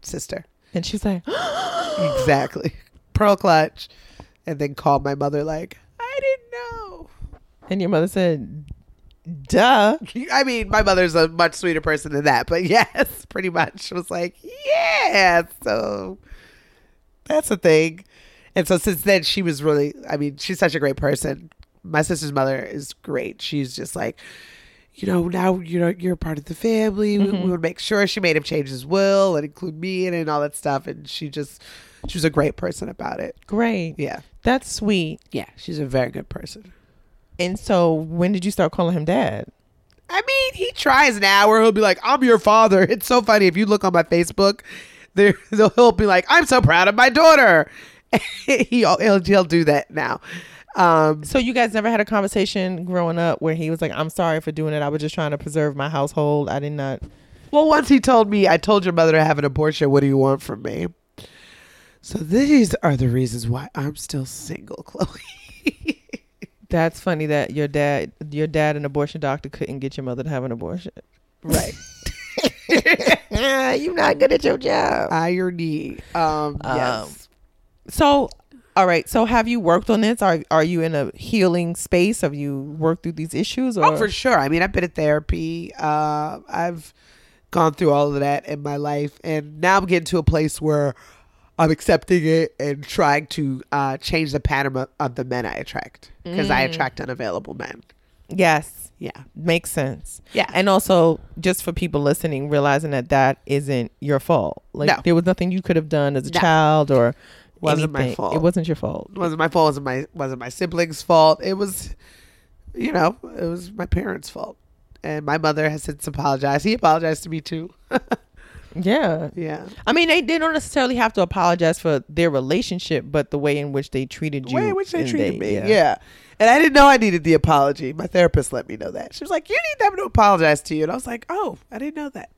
sister." And she's like, [GASPS] exactly, [LAUGHS] pearl clutch, and then called my mother like, "I didn't know." and your mother said, "Duh." [LAUGHS] I mean, my mother's a much sweeter person than that, but [LAUGHS] yes, pretty much was like, yeah. So that's a thing. And so since then, she was really, I mean, she's such a great person. My sister's mother is great. She's just like, you know, now you know you're part of the family. We, we mm-hmm. would make sure she made him change his will and include me in it and all that stuff. And she just, she was a great person about it. Great. Yeah, That's sweet. yeah, she's a very good person. And so when did you start calling him dad? I mean, he tries now where he'll be like, I'm your father. [LAUGHS] It's so funny. If you look on my Facebook, there [LAUGHS] he'll be like, I'm so proud of my daughter. [LAUGHS] he, he'll, he'll do that now. Um, So you guys never had a conversation growing up where he was like, "I'm sorry for doing it. I was just trying to preserve my household. I did not." [LAUGHS] well, once he told me, I told your mother to have an abortion. What do you want from me? So these are the reasons why I'm still single, [LAUGHS] Chloe. That's funny that your dad, your dad, an abortion doctor, couldn't get your mother to have an abortion. right. You're not good at your job. Irony. Um, yes. So, all right. So, have you worked on this? Are Are you in a healing space? Have you worked through these issues? Or Oh, for sure. I mean, I've been in therapy. Uh, I've gone through all of that in my life, and now I'm getting to a place where I'm accepting it and trying to uh, change the pattern of, of the men I attract because I attract unavailable men. yes, Yeah, makes sense. yeah, And also, just for people listening, realizing that that isn't your fault. Like No. there was nothing you could have done as a No. child or Wasn't my fault. It wasn't your fault. it wasn't my fault. It wasn't my wasn't my siblings' fault. It was, you know, it was my parents' fault. and my mother has since apologized. He apologized to me too. [LAUGHS] Yeah. yeah, I mean, they, they don't necessarily have to apologize for their relationship, but the way in which they treated the you. way in which they treated me. yeah. Yeah. and I didn't know I needed the apology. My therapist let me know that. She was like, "You need them to apologize to you," and I was like, "Oh, I didn't know that."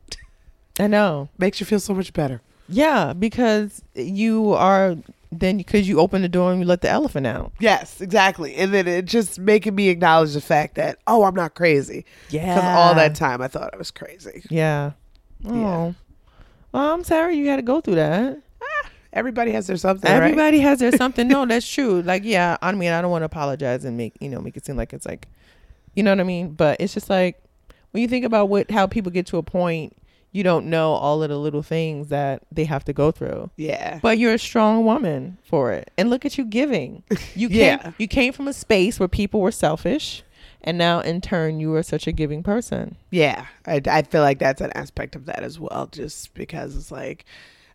I know. [LAUGHS] Makes you feel so much better. Yeah, because you are then because you open the door and you let the elephant out. Yes, exactly. And then it just making me acknowledge the fact that oh, I'm not crazy. Yeah. Because all that time I thought I was crazy. Yeah. Oh. Yeah. Well, I'm sorry you had to go through that. Ah, everybody has their something. right? Everybody has their [LAUGHS] something. No, that's true. Like, yeah, I mean, I don't want to apologize and make you know make it seem like it's like, you know what I mean. But it's just like when you think about what how people get to a point, you don't know all of the little things that they have to go through. Yeah. But you're a strong woman for it, and look at you giving. [LAUGHS] You came, Yeah. you came from a space where people were selfish, and now in turn you are such a giving person. Yeah, I, I feel like that's an aspect of that as well. Just because it's like,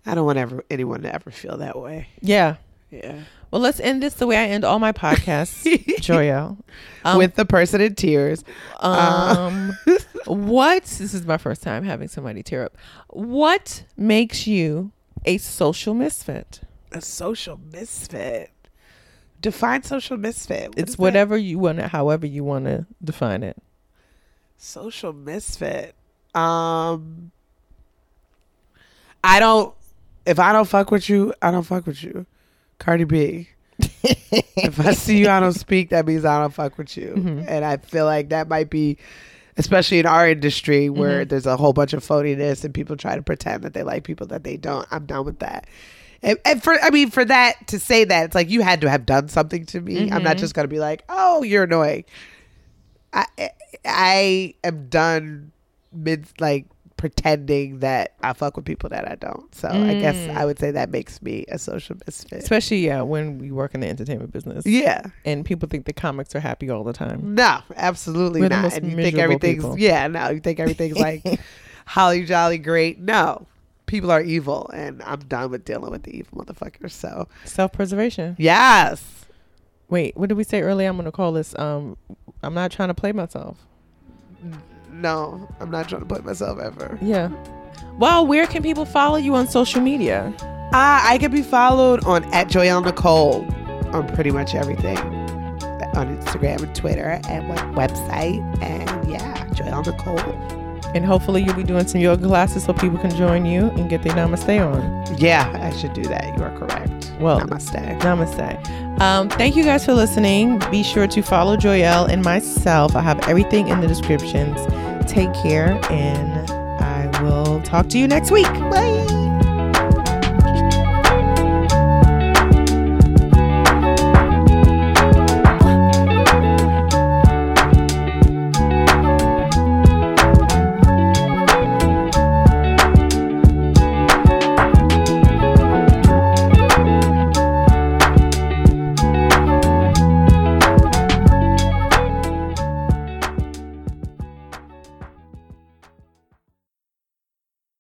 I don't want ever anyone to ever feel that way. Yeah. Yeah, Well, let's end this the way I end all my podcasts, [LAUGHS] Joya. Um, with the person in tears. Um, [LAUGHS] what? This is my first time having somebody tear up. What makes you a social misfit? A social misfit. Define social misfit. What It's is that? whatever you want to, however you want to define it. Social misfit. Um, I don't. If I don't fuck with you, I don't fuck with you. Cardi B. [LAUGHS] if I see you, I don't speak. That means I don't fuck with you. Mhm. And I feel like that might be, especially in our industry where Mhm. there's a whole bunch of phoniness and people try to pretend that they like people that they don't. I'm done with that. And, and for I mean, for that to say that, it's like you had to have done something to me. I'm not Mhm. just gonna be like, oh, you're annoying. I I am done mid like pretending that I fuck with people that I don't. So I guess Mm. I would say that makes me a social misfit. Especially yeah, when we work in the entertainment business, Yeah. and people think the comics are happy all the time. No, absolutely We're not. And you think everything's people. yeah, no, you think everything's like [LAUGHS] holly jolly great. No. People are evil and I'm done with dealing with the evil motherfuckers. So Self preservation. yes. Wait, what did we say earlier? I'm gonna call this. Um, I'm not trying to play myself. No, I'm not trying to put myself ever. Yeah. Well, where can people follow you on social media? Uh, I can be followed on at Joyelle Nicole on pretty much everything. On Instagram and Twitter and web- website. And yeah, Joyelle Nicole. And hopefully you'll be doing some yoga classes so people can join you and get their namaste on. Yeah, I should do that. You are correct. Well, Namaste. Namaste. Um, thank you guys for listening. Be sure to follow Joyelle and myself. I have everything in the descriptions. Take care, and I will talk to you next week. Bye.